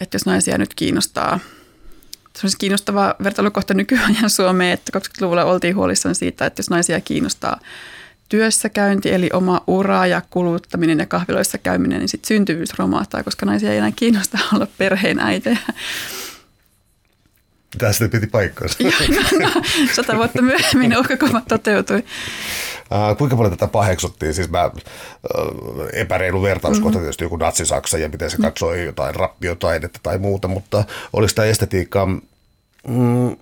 että jos naisia nyt kiinnostaa se olisi kiinnostava vertailukohta nykyajan Suomeen, että 20-luvulla oltiin huolissaan siitä, että jos naisia kiinnostaa työssäkäynti, eli oma ura ja kuluttaminen ja kahviloissa käyminen, niin sitten syntyvyys romahtaa, koska naisia ei enää kiinnosta olla perheen äitejä. Tästä piti paikkansa. no, no, sata vuotta myöhemmin uhkakuva toteutui. Uh, kuinka paljon tätä paheksuttiin? Siis mä, uh, epäreilu vertauskohta mm-hmm. tietysti joku Natsi-Saksa ja miten se katsoi jotain rappiotaidetta tai muuta, mutta olisi tämä estetiikka, mm,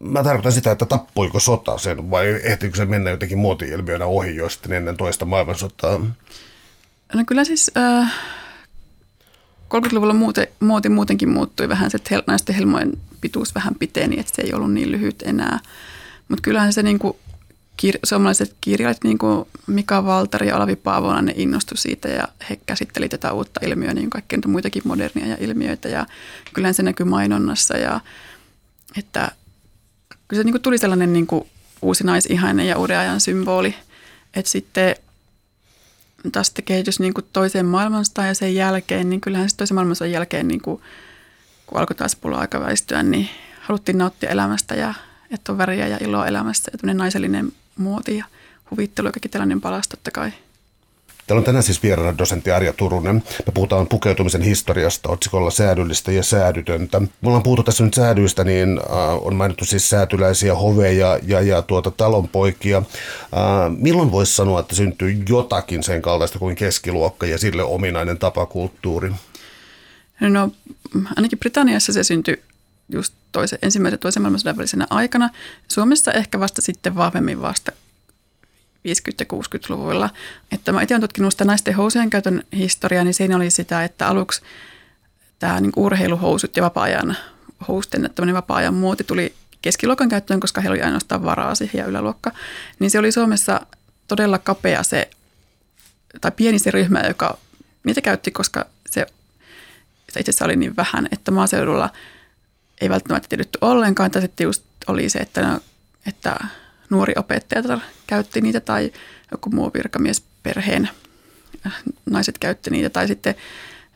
mä tarkoitan sitä, että tappoiko sota sen vai ehtiikö se mennä jotenkin muoti-ilmiönä ohi jo sitten ennen toista maailmansotaa? No kyllä siis äh, 30-luvulla muuten, muoti muutenkin muuttui vähän, se, että naisten helmojen pituus vähän piteni, että se ei ollut niin lyhyt enää. Mutta kyllähän se niin kuin, kir- suomalaiset kirjailijat, niin kuin Mika Valtari ja Olavi Paavola, ne innostui siitä ja he käsitteli tätä uutta ilmiöä, niin kaikkea muitakin modernia ja ilmiöitä ja kyllähän se näkyy mainonnassa ja että kyllä se niin tuli sellainen niin kuin uusi naisihainen ja uuden ajan symboli, että sitten taas sitten kehitys niin kuin toiseen maailmansotaan ja sen jälkeen, niin kyllähän se toisen maailmansodan jälkeen, niin kuin, kun alkoi taas pulla aika väistyä, niin haluttiin nauttia elämästä ja että on väriä ja iloa elämässä. Ja naisellinen muoti ja huvittelu ja kaikki tällainen palas totta kai – Täällä on tänään siis vieraana dosentti Arja Turunen. Me puhutaan pukeutumisen historiasta otsikolla säädyllistä ja säädytöntä. Me ollaan puhuttu tässä nyt säädyistä, niin äh, on mainittu siis säätyläisiä hoveja ja, ja tuota talonpoikia. Äh, milloin voisi sanoa, että syntyy jotakin sen kaltaista kuin keskiluokka ja sille ominainen tapakulttuuri? No ainakin Britanniassa se syntyi just toisen, ensimmäisen toisen maailmansodan välisenä aikana. Suomessa ehkä vasta sitten vahvemmin vasta 50- ja 60-luvuilla. Että mä itse olen tutkinut sitä naisten housujen käytön historiaa, niin siinä oli sitä, että aluksi tämä niin urheiluhousut ja vapaa-ajan housten, tämmöinen vapaa-ajan muoti tuli keskiluokan käyttöön, koska heillä oli ainoastaan varaa siihen ja yläluokka. Niin se oli Suomessa todella kapea se, tai pieni se ryhmä, joka niitä käytti, koska se, se itse asiassa oli niin vähän, että maaseudulla ei välttämättä tiedetty ollenkaan. Tai sitten just oli se, että, no, että nuori opettaja käytti niitä tai joku muu virkamies perheen äh, naiset käytti niitä. Tai sitten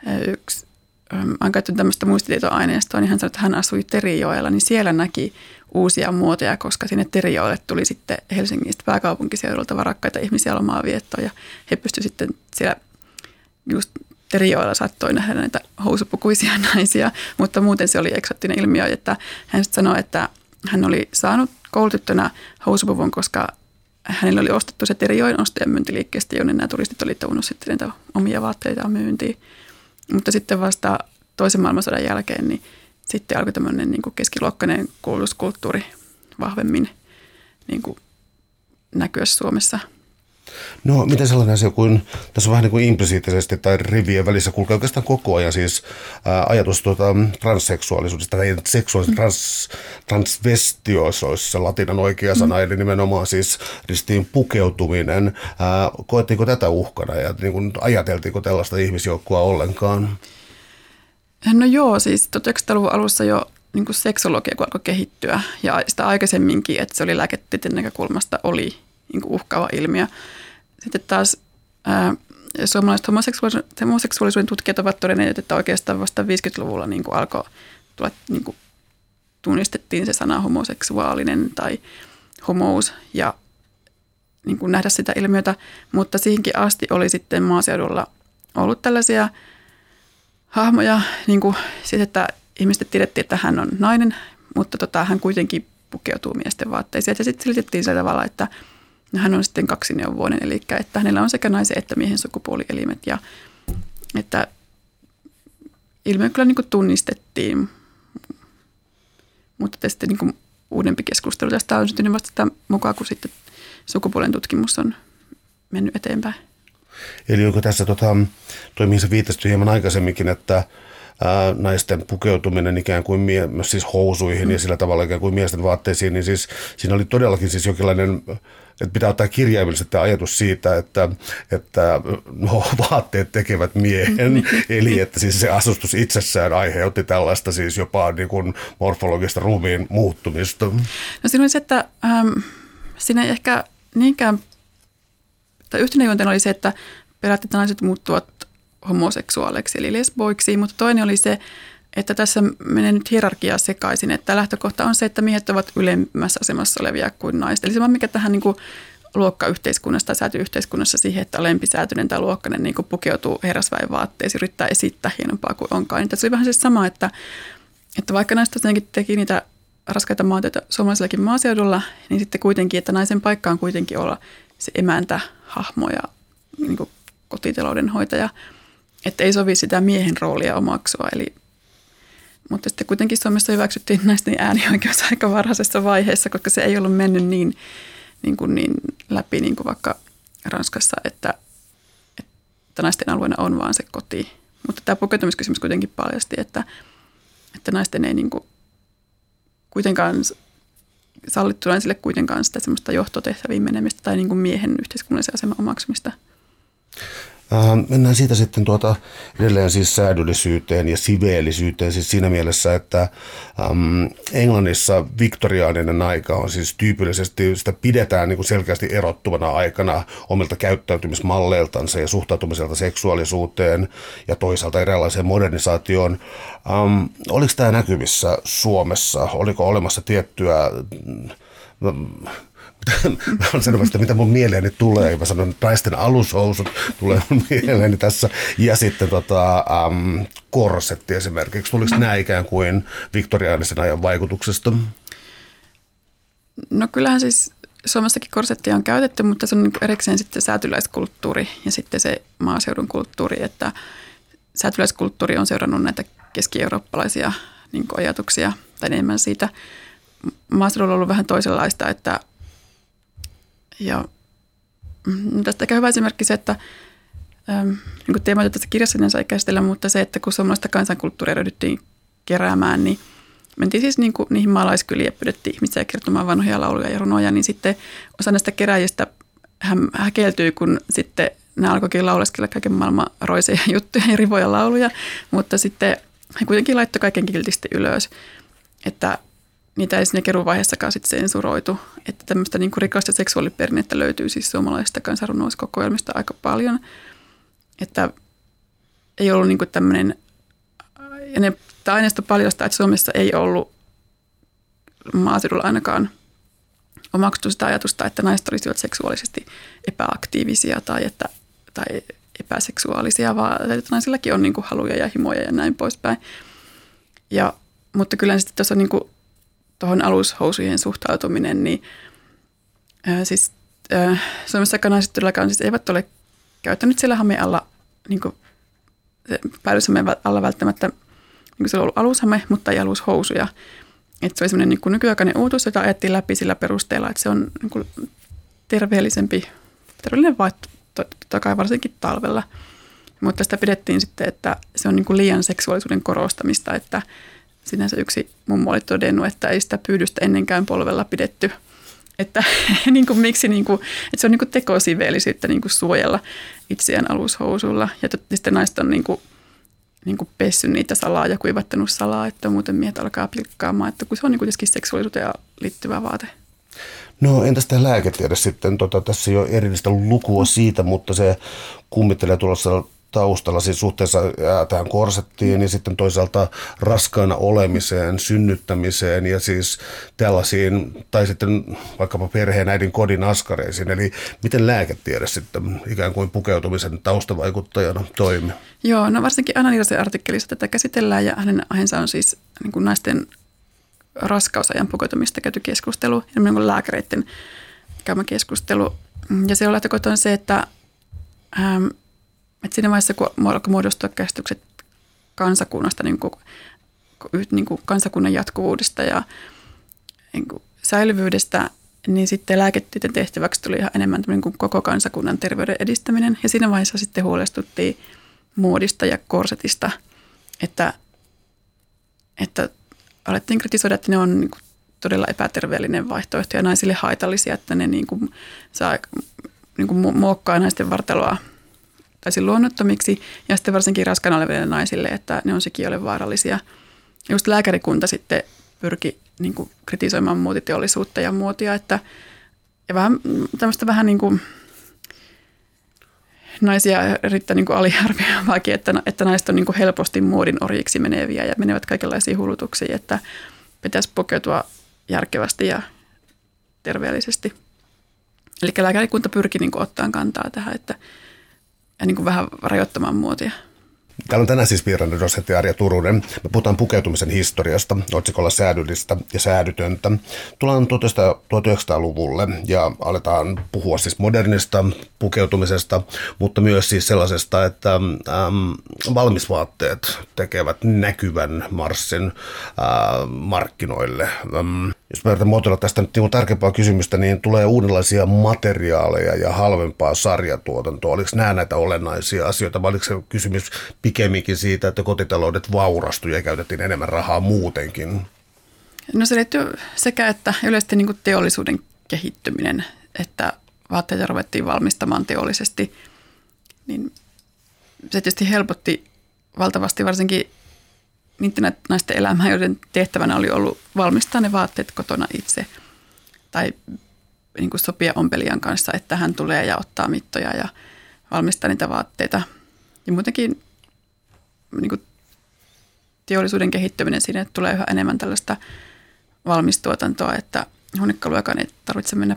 äh, yksi, ähm, olen käyttänyt tämmöistä muistitietoaineistoa, niin hän sanoi, että hän asui Terijoella, niin siellä näki uusia muotoja, koska sinne Terijoelle tuli sitten Helsingistä pääkaupunkiseudulta varakkaita ihmisiä lomaa viettoon ja he pystyivät sitten siellä just Terijoella saattoi nähdä näitä housupukuisia naisia, mutta muuten se oli eksottinen ilmiö, että hän sanoi, että hän oli saanut koulutettuna housupuvun, koska hänellä oli ostettu se Terijoen ostajan myyntiliikkeestä, jonne nämä turistit oli tuonut sitten niitä omia vaatteita myyntiin. Mutta sitten vasta toisen maailmansodan jälkeen, niin sitten alkoi tämmöinen niin kuin keskiluokkainen koulutuskulttuuri vahvemmin niin kuin näkyä Suomessa – No, miten sellainen asia kuin, tässä on vähän niin kuin implisiittisesti tai rivien välissä kulkee oikeastaan koko ajan siis ää, ajatus tuota, transseksuaalisuudesta tai seksuaalista trans, transvestioissa olisi se latinan oikea sana, mm. eli nimenomaan siis ristiin pukeutuminen. Ää, koettiinko tätä uhkana ja niin kuin, ajateltiinko tällaista ihmisjoukkoa ollenkaan? No joo, siis 1900-luvun alussa jo niin kuin seksologia kun alkoi kehittyä ja sitä aikaisemminkin, että se oli lääketieteen näkökulmasta oli niin kuin uhkaava ilmiö. Sitten taas ää, suomalaiset homoseksuaalisuuden, homoseksuaalisuuden tutkijat ovat todenneet, että oikeastaan vasta 50-luvulla niin kuin alkoi tulla, niin kuin tunnistettiin se sana homoseksuaalinen tai homous ja niin kuin nähdä sitä ilmiötä, mutta siihenkin asti oli sitten maaseudulla ollut tällaisia hahmoja, niin kuin, siis että ihmiset tiedettiin, että hän on nainen, mutta tota, hän kuitenkin pukeutuu miesten vaatteisiin. Ja sitten selitettiin sillä tavalla, että – hän on sitten kaksineuvoinen, eli että hänellä on sekä naisen että miehen sukupuolielimet ja että ilmiö kyllä niin kuin tunnistettiin, mutta sitten niin kuin uudempi keskustelu tästä on syntynyt vasta sitä mukaan, kun sitten sukupuolen tutkimus on mennyt eteenpäin. Eli onko tässä, tota, toi mihin sä viittasit hieman aikaisemminkin, että ää, naisten pukeutuminen ikään kuin mie- siis housuihin mm. ja sillä tavalla ikään kuin miesten vaatteisiin, niin siis siinä oli todellakin siis jonkinlainen että pitää ottaa kirjaimellisesti ajatus siitä, että, että no, vaatteet tekevät miehen, eli että siis se asustus itsessään aiheutti tällaista siis jopa niin kuin morfologista ruumiin muuttumista. No siinä oli se, että ähm, siinä ei ehkä niinkään, tai yhtenä juonteena oli se, että peräti naiset muuttuvat homoseksuaaleiksi eli lesboiksi, mutta toinen oli se, että tässä menee nyt hierarkia sekaisin, että lähtökohta on se, että miehet ovat ylemmässä asemassa olevia kuin naiset. Eli se on mikä tähän niin kuin luokkayhteiskunnassa tai säätyyhteiskunnassa siihen, että lempisäätyinen tai luokkainen niin pukeutuu herrasväen vaatteisiin, yrittää esittää hienompaa kuin onkaan. Niin se oli vähän se sama, että, että vaikka naiset teki niitä raskaita maatöitä suomalaisellakin maaseudulla, niin sitten kuitenkin, että naisen paikka on kuitenkin olla se emäntä, hahmo ja niin kotitalouden hoitaja, että ei sovi sitä miehen roolia omaksua. Eli, mutta sitten kuitenkin Suomessa hyväksyttiin naisten äänioikeus aika varhaisessa vaiheessa, koska se ei ollut mennyt niin, niin, kuin niin läpi niin kuin vaikka Ranskassa, että, että naisten alueena on vaan se koti. Mutta tämä pukeutumiskysymys kuitenkin paljasti, että, että naisten ei niin kuin kuitenkaan sallittu naisille kuitenkaan sitä semmoista johtotehtäviin menemistä tai niin kuin miehen yhteiskunnallisen aseman omaksumista – Äh, mennään siitä sitten tuota edelleen siis säädöllisyyteen ja siveellisyyteen siis siinä mielessä, että Englannissa viktoriaaninen aika on siis tyypillisesti, sitä pidetään niin kuin selkeästi erottuvana aikana omilta käyttäytymismalleiltansa ja suhtautumiselta seksuaalisuuteen ja toisaalta erilaiseen modernisaatioon. Ähm, oliko tämä näkyvissä Suomessa? Oliko olemassa tiettyä olen sanonut, mitä mun mieleeni tulee. Mä sanon, naisten alushousut tulee mun mieleeni tässä. Ja sitten tota, um, korsetti esimerkiksi. Tuliko nämä ikään kuin viktoriaanisen ajan vaikutuksesta? No kyllähän siis Suomessakin korsettia on käytetty, mutta se on niin erikseen sitten säätyläiskulttuuri ja sitten se maaseudun kulttuuri, että säätyläiskulttuuri on seurannut näitä keski-eurooppalaisia niin ajatuksia tai enemmän siitä. Maaseudulla on ollut vähän toisenlaista, että ja mm, tästä ehkä hyvä esimerkki se, että ähm, niin kuin teemoita tässä kirjassa en sai käsitellä, mutta se, että kun suomalaista kansankulttuuria ryhdyttiin keräämään, niin mentiin siis niin kuin niihin maalaiskyliin ja pyydettiin ihmisiä kertomaan vanhoja lauluja ja runoja, niin sitten osa näistä keräjistä hän häkeltyi, kun sitten nämä alkoikin lauleskella kaiken maailman roiseja juttuja ja rivoja lauluja, mutta sitten hän kuitenkin laittoi kaiken kiltisti ylös, että niitä ei siinä keruvaiheessakaan sitten sensuroitu. Että tämmöistä niin kuin rikasta seksuaaliperinnettä löytyy siis suomalaisista kansanrunoiskokoelmista aika paljon. Että ei ollut niin kuin tämmöinen, ja ne, tämä aineisto paljastaa, että Suomessa ei ollut maaseudulla ainakaan omaksuttu sitä ajatusta, että naiset olisivat seksuaalisesti epäaktiivisia tai, että, tai epäseksuaalisia, vaan että naisillakin on niin kuin haluja ja himoja ja näin poispäin. Ja, mutta kyllä sitten tuossa niin kuin tuohon alushousujen suhtautuminen, niin ää, siis ää, Suomessa kanaiset todellakaan siis eivät ole käyttänyt siellä hameen alla niin päällyshameen alla välttämättä, niin kuin se on ollut alushame, mutta ei alushousuja. Että se oli semmoinen niin nykyaikainen uutuus, jota ajettiin läpi sillä perusteella, että se on niin kuin terveellisempi, terveellinen vaihtoehto, totta kai varsinkin talvella. Mutta sitä pidettiin sitten, että se on niin kuin liian seksuaalisuuden korostamista, että sinänsä yksi mummo oli todennut, että ei sitä pyydystä ennenkään polvella pidetty. Että, niin kuin, miksi, niin kuin, että se on niin kuin tekosiveellisyyttä niin kuin suojella itseään alushousulla. Ja sitten naiset on niin kuin, niin kuin pessy niitä salaa ja kuivattanut salaa, että muuten miehet alkaa pilkkaamaan, että kun se on niin kuitenkin seksuaalisuuteen liittyvä vaate. No entäs tämä lääketiede sitten? Tota, tässä ei ole erillistä lukua siitä, mutta se kummittelee tulossa taustalla siis suhteessa tähän korsettiin ja sitten toisaalta raskaana olemiseen, synnyttämiseen ja siis tällaisiin, tai sitten vaikkapa perheen äidin kodin askareisiin. Eli miten lääketiede sitten ikään kuin pukeutumisen taustavaikuttajana toimii? Joo, no varsinkin Anna artikkelissa tätä käsitellään ja hänen aiheensa on siis niin kuin naisten raskausajan pukeutumista käyty keskustelu ja niin kuin lääkäreiden käymä keskustelu. Ja se on lähtökohta on se, että ähm, et siinä vaiheessa, kun alkoi muodostua käsitykset kansakunnasta, niin kuin, niin kuin kansakunnan jatkuvuudesta ja niin kuin säilyvyydestä, niin sitten lääketieteen tehtäväksi tuli ihan enemmän niin kuin koko kansakunnan terveyden edistäminen. Ja siinä vaiheessa sitten huolestuttiin muodista ja korsetista, että, että alettiin kritisoida, että ne on niin kuin todella epäterveellinen vaihtoehto ja naisille haitallisia, että ne niin kuin saa niin kuin muokkaa naisten vartaloa täysin luonnottomiksi ja sitten varsinkin raskaana oleville naisille, että ne on ole vaarallisia. Ja just lääkärikunta sitten pyrki niin kuin, kritisoimaan muotiteollisuutta ja muotia, että ja vähän, tämmöistä vähän niin kuin, naisia erittäin niin aliarvioivaakin, että, että naiset on niin kuin helposti muodin orjiksi meneviä ja menevät kaikenlaisiin hulutuksiin, että pitäisi pukeutua järkevästi ja terveellisesti. Eli lääkärikunta pyrki niin ottaa kantaa tähän että, ja niin kuin vähän rajoittamaan muotia. Täällä on tänään siis vieraana dosentti Arja Turunen. Me puhutaan pukeutumisen historiasta, otsikolla säädyllistä ja säädytöntä. Tullaan 1900-luvulle ja aletaan puhua siis modernista pukeutumisesta, mutta myös siis sellaisesta, että äm, valmisvaatteet tekevät näkyvän marssin äh, markkinoille. Äm, jos mä yritän muotoilla tästä nyt niin tarkempaa kysymystä, niin tulee uudenlaisia materiaaleja ja halvempaa sarjatuotantoa. Oliko nämä näitä olennaisia asioita vai oliko se kysymys pikemminkin siitä, että kotitaloudet vaurastuivat ja käytettiin enemmän rahaa muutenkin? No se liittyy sekä että yleisesti niin teollisuuden kehittyminen, että vaatteita ruvettiin valmistamaan teollisesti, niin se tietysti helpotti valtavasti varsinkin niiden naisten elämää, joiden tehtävänä oli ollut valmistaa ne vaatteet kotona itse tai niin kuin sopia ompelijan kanssa, että hän tulee ja ottaa mittoja ja valmistaa niitä vaatteita. Ja muutenkin niin kuin teollisuuden kehittyminen siinä, että tulee yhä enemmän tällaista valmistuotantoa, että huonekalujakaan ei tarvitse mennä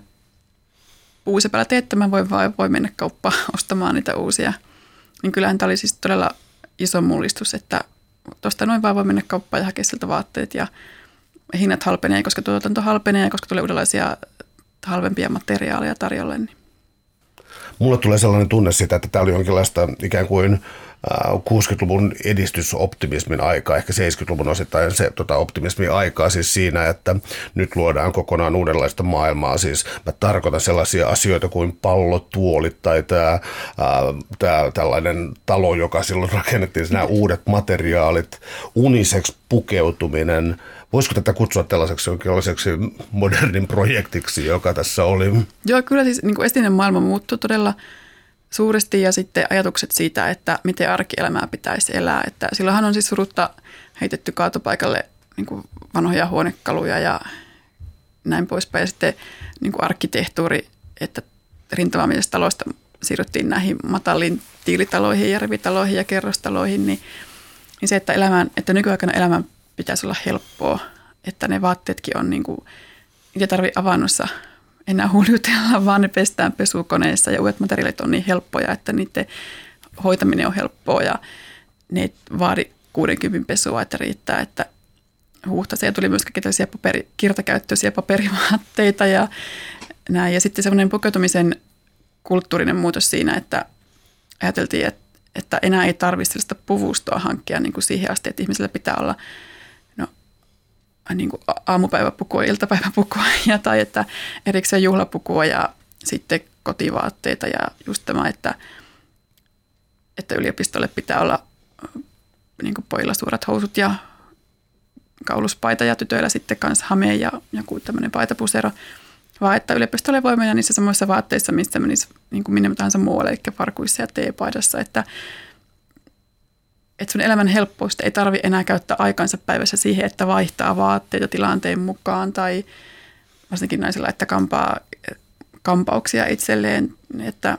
puusepäällä teettämään, voi, vaan voi mennä kauppaan ostamaan niitä uusia. Niin kyllähän tämä oli siis todella iso mullistus, että tuosta noin vaan voi mennä kauppaan ja hakea sieltä vaatteet ja hinnat halpenee, koska tuotanto halpenee ja koska tulee uudenlaisia halvempia materiaaleja tarjolle. Niin. Mulla tulee sellainen tunne siitä, että tämä oli jonkinlaista ikään kuin 60-luvun edistysoptimismin aikaa, ehkä 70-luvun osittain se tota, optimismin aikaa siis siinä, että nyt luodaan kokonaan uudenlaista maailmaa. Siis mä tarkoitan sellaisia asioita kuin pallotuolit tai tämä, tämä tällainen talo, joka silloin rakennettiin, nämä uudet materiaalit, uniseksi pukeutuminen. Voisiko tätä kutsua tällaiseksi jonkinlaiseksi modernin projektiksi, joka tässä oli? Joo, kyllä siis niin estinen maailma muuttui todella suuresti ja sitten ajatukset siitä, että miten arkielämää pitäisi elää. Että silloinhan on siis surutta heitetty kaatopaikalle niin kuin vanhoja huonekaluja ja näin poispäin. Ja sitten niin kuin arkkitehtuuri, että rintamamiestaloista siirryttiin näihin mataliin tiilitaloihin ja rivitaloihin ja kerrostaloihin, niin, niin se, että, elämän, että nykyaikana elämän pitäisi olla helppoa, että ne vaatteetkin on niin kuin, niitä tarvitse avannossa enää huljutella, vaan ne pestään pesukoneessa ja uudet materiaalit on niin helppoja, että niiden hoitaminen on helppoa ja ne vaadi 60 pesua, että riittää, että huuhtaisia tuli myös kaikenlaisia paperi, kirtakäyttöisiä paperivaatteita ja näin. Ja sitten semmoinen pukeutumisen kulttuurinen muutos siinä, että ajateltiin, että, että enää ei tarvitse sellaista puvustoa hankkia niin kuin siihen asti, että ihmisellä pitää olla – niin kuin aamupäiväpukua, iltapäiväpukua ja, tai että erikseen juhlapukua ja sitten kotivaatteita ja just tämä, että, että yliopistolle pitää olla niin kuin pojilla suurat housut ja kauluspaita ja tytöillä sitten kanssa hame ja joku tämmöinen paitapusero, vaan että yliopistolle voi mennä niissä samoissa vaatteissa, mistä menisi niin kuin minne tahansa muualle, eli farkuissa ja teepaidassa, että että sun elämän helppous ei tarvi enää käyttää aikansa päivässä siihen, että vaihtaa vaatteita tilanteen mukaan tai varsinkin naisilla, että kampaa kampauksia itselleen, että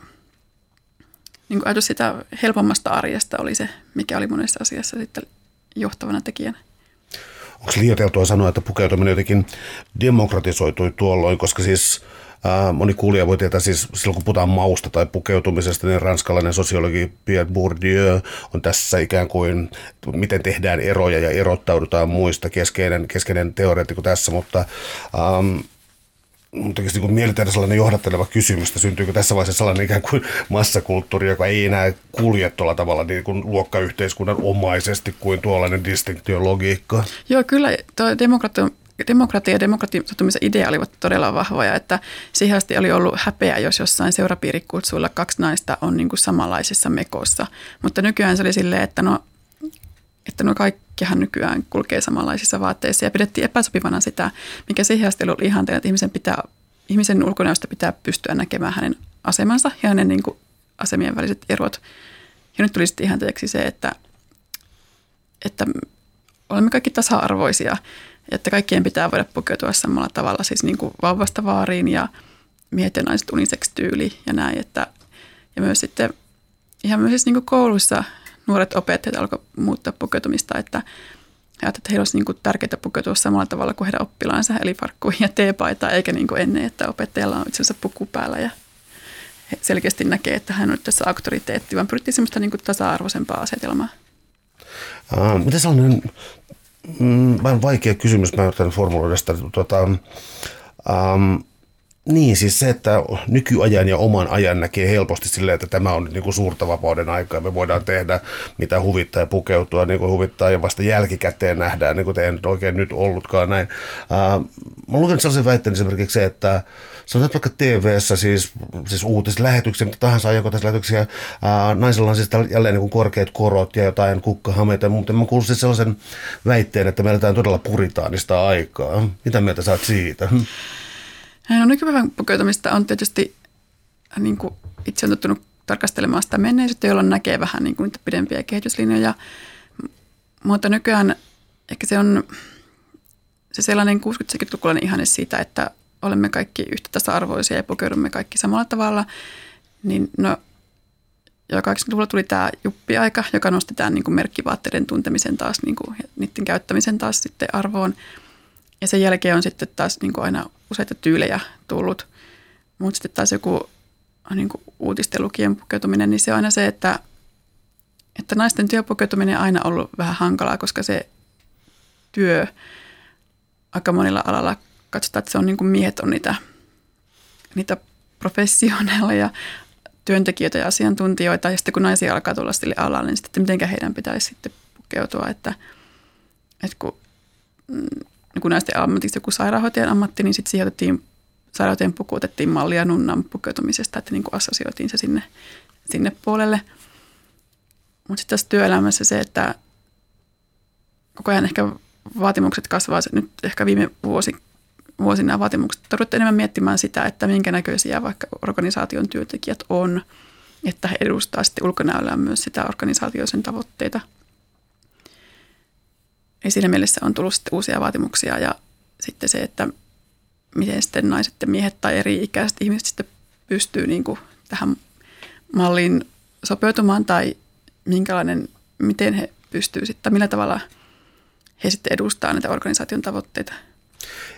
niin kuin ajatus sitä helpommasta arjesta oli se, mikä oli monessa asiassa sitten johtavana tekijänä. Onko liioiteltua sanoa, että pukeutuminen jotenkin demokratisoitui tuolloin, koska siis moni kuulija voi tietää siis silloin, kun puhutaan mausta tai pukeutumisesta, niin ranskalainen sosiologi Pierre Bourdieu on tässä ikään kuin, miten tehdään eroja ja erottaudutaan muista, keskeinen, keskeinen teoreetikko tässä, mutta ähm, tekisi niin mieli tehdä sellainen johdatteleva kysymys, että syntyykö tässä vaiheessa sellainen ikään kuin massakulttuuri, joka ei enää kulje tuolla tavalla niin kuin luokkayhteiskunnan omaisesti kuin tuollainen distinktiologiikka? Joo, kyllä tuo demokratia ja demokratisoitumisen idea olivat todella vahvoja, että siihen asti oli ollut häpeä, jos jossain seurapiirikutsuilla kaksi naista on niin kuin samanlaisessa mekossa. Mutta nykyään se oli silleen, että no, että no kaikkihan nykyään kulkee samanlaisissa vaatteissa ja pidettiin epäsopivana sitä, mikä siihen asti oli ihanteena, että ihmisen, pitää, ihmisen ulkonäöstä pitää pystyä näkemään hänen asemansa ja hänen niin kuin asemien väliset erot. Ja nyt tuli sitten ihanteeksi se, että, että olemme kaikki tasa-arvoisia että kaikkien pitää voida pukeutua samalla tavalla, siis niin kuin vauvasta vaariin ja miehet ja naiset tyyli ja näin. Että, ja myös sitten ihan myös niin kouluissa nuoret opettajat alkoivat muuttaa pukeutumista, että he että heillä olisi niin kuin tärkeää pukeutua samalla tavalla kuin heidän oppilaansa, eli farkkuihin ja teepaitaa, eikä niin kuin ennen, että opettajalla on itsensä puku päällä ja selkeästi näkee, että hän on tässä auktoriteetti, vaan pyrittiin semmoista niin kuin tasa-arvoisempaa asetelmaa. Mitä sellainen mm, vaikea kysymys, mä yritän formuloida sitä. Tuota, um, niin, siis se, että nykyajan ja oman ajan näkee helposti silleen, että tämä on niin kuin suurta vapauden aikaa. Me voidaan tehdä mitä huvittaa ja pukeutua niin kuin huvittaa ja vasta jälkikäteen nähdään, niin kuin te ei nyt oikein nyt ollutkaan näin. Uh, mä lukenut sellaisen väitteen esimerkiksi se, että sanotaan vaikka TV-ssä siis, siis uutislähetyksiä, mitä tahansa ajankohtaislähetyksiä, ää, naisilla on siis jälleen niin kuin korkeat korot ja jotain kukkahameita, mutta mä kuulin siis sellaisen väitteen, että meillä on todella puritaanista aikaa. Mitä mieltä saat siitä? No nykypäivän pukeutumista on tietysti niin kuin itse on tottunut tarkastelemaan sitä menneisyyttä, jolloin näkee vähän niin kuin pidempiä kehityslinjoja. Mutta nykyään ehkä se on se sellainen 60-70-lukulainen ihanne siitä, että olemme kaikki yhtä tasa-arvoisia ja pukeudumme kaikki samalla tavalla, niin no jo 80-luvulla tuli tämä juppiaika, joka nosti tämän niin kuin merkkivaatteiden tuntemisen taas, niin kuin, niiden käyttämisen taas sitten arvoon. Ja sen jälkeen on sitten taas niin kuin aina useita tyylejä tullut. Mutta sitten taas joku niin kuin uutistelukien pukeutuminen, niin se on aina se, että, että naisten työpukeutuminen on aina ollut vähän hankalaa, koska se työ aika monilla alalla katsotaan, että se on niin kuin miehet on niitä, niitä professionaaleja, työntekijöitä ja asiantuntijoita. Ja sitten kun naisia alkaa tulla sille alalle, niin sitten miten heidän pitäisi sitten pukeutua. Että, että kun, mm, kun naisten ammatissa joku sairaanhoitajan ammatti, niin sitten siihen otettiin, sairaanhoitajan puku otettiin mallia nunnan pukeutumisesta, että niin kuin assosioitiin se sinne, sinne puolelle. Mutta sitten tässä työelämässä se, että koko ajan ehkä vaatimukset kasvaa. Nyt ehkä viime vuosi vuosina vaatimukset tarvitse enemmän miettimään sitä, että minkä näköisiä vaikka organisaation työntekijät on, että he edustaa sitten ulkonäöllään myös sitä organisaation sen tavoitteita. Ja siinä mielessä on tullut sitten uusia vaatimuksia ja sitten se, että miten sitten naiset ja miehet tai eri ikäiset ihmiset sitten pystyy niin kuin tähän malliin sopeutumaan tai minkälainen, miten he pystyvät sitten, millä tavalla he sitten edustaa näitä organisaation tavoitteita –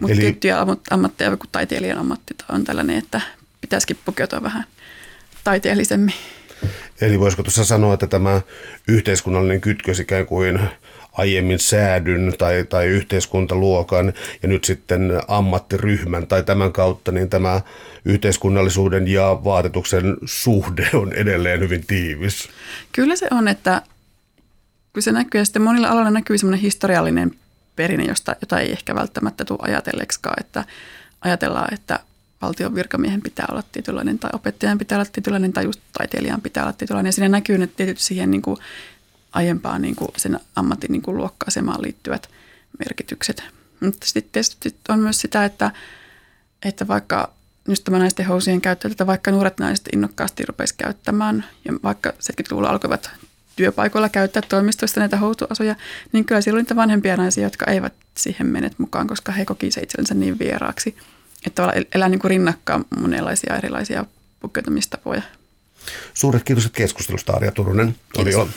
mutta Eli... tiettyjä ammatteja, kuin taiteilijan ammatti on tällainen, että pitäisikin pukeutua vähän taiteellisemmin. Eli voisiko tuossa sanoa, että tämä yhteiskunnallinen kytkös ikään kuin aiemmin säädyn tai, tai yhteiskuntaluokan ja nyt sitten ammattiryhmän tai tämän kautta, niin tämä yhteiskunnallisuuden ja vaatetuksen suhde on edelleen hyvin tiivis. Kyllä se on, että kun se näkyy ja sitten monilla aloilla näkyy semmoinen historiallinen perinne, josta, jota ei ehkä välttämättä tule ajatelleeksikaan, että ajatellaan, että valtion virkamiehen pitää olla tietynlainen tai opettajan pitää olla tietynlainen tai just taiteilijan pitää olla tietynlainen. Ja siinä näkyy ne tietysti siihen niin kuin aiempaan niin kuin sen ammatin niin kuin luokka-asemaan liittyvät merkitykset. Mutta sitten tietysti on myös sitä, että, että vaikka just tämä naisten housien käyttö, että vaikka nuoret naiset innokkaasti rupesi käyttämään ja vaikka 70-luvulla alkoivat työpaikoilla käyttää toimistoista näitä houtuasuja, niin kyllä siellä oli niitä vanhempia naisia, jotka eivät siihen menet mukaan, koska he koki se itsensä niin vieraaksi. Että elää niin kuin rinnakkaan monenlaisia erilaisia pukeutumistapoja. Suuret kiitos keskustelusta Arja Turunen. Kiitos. Oli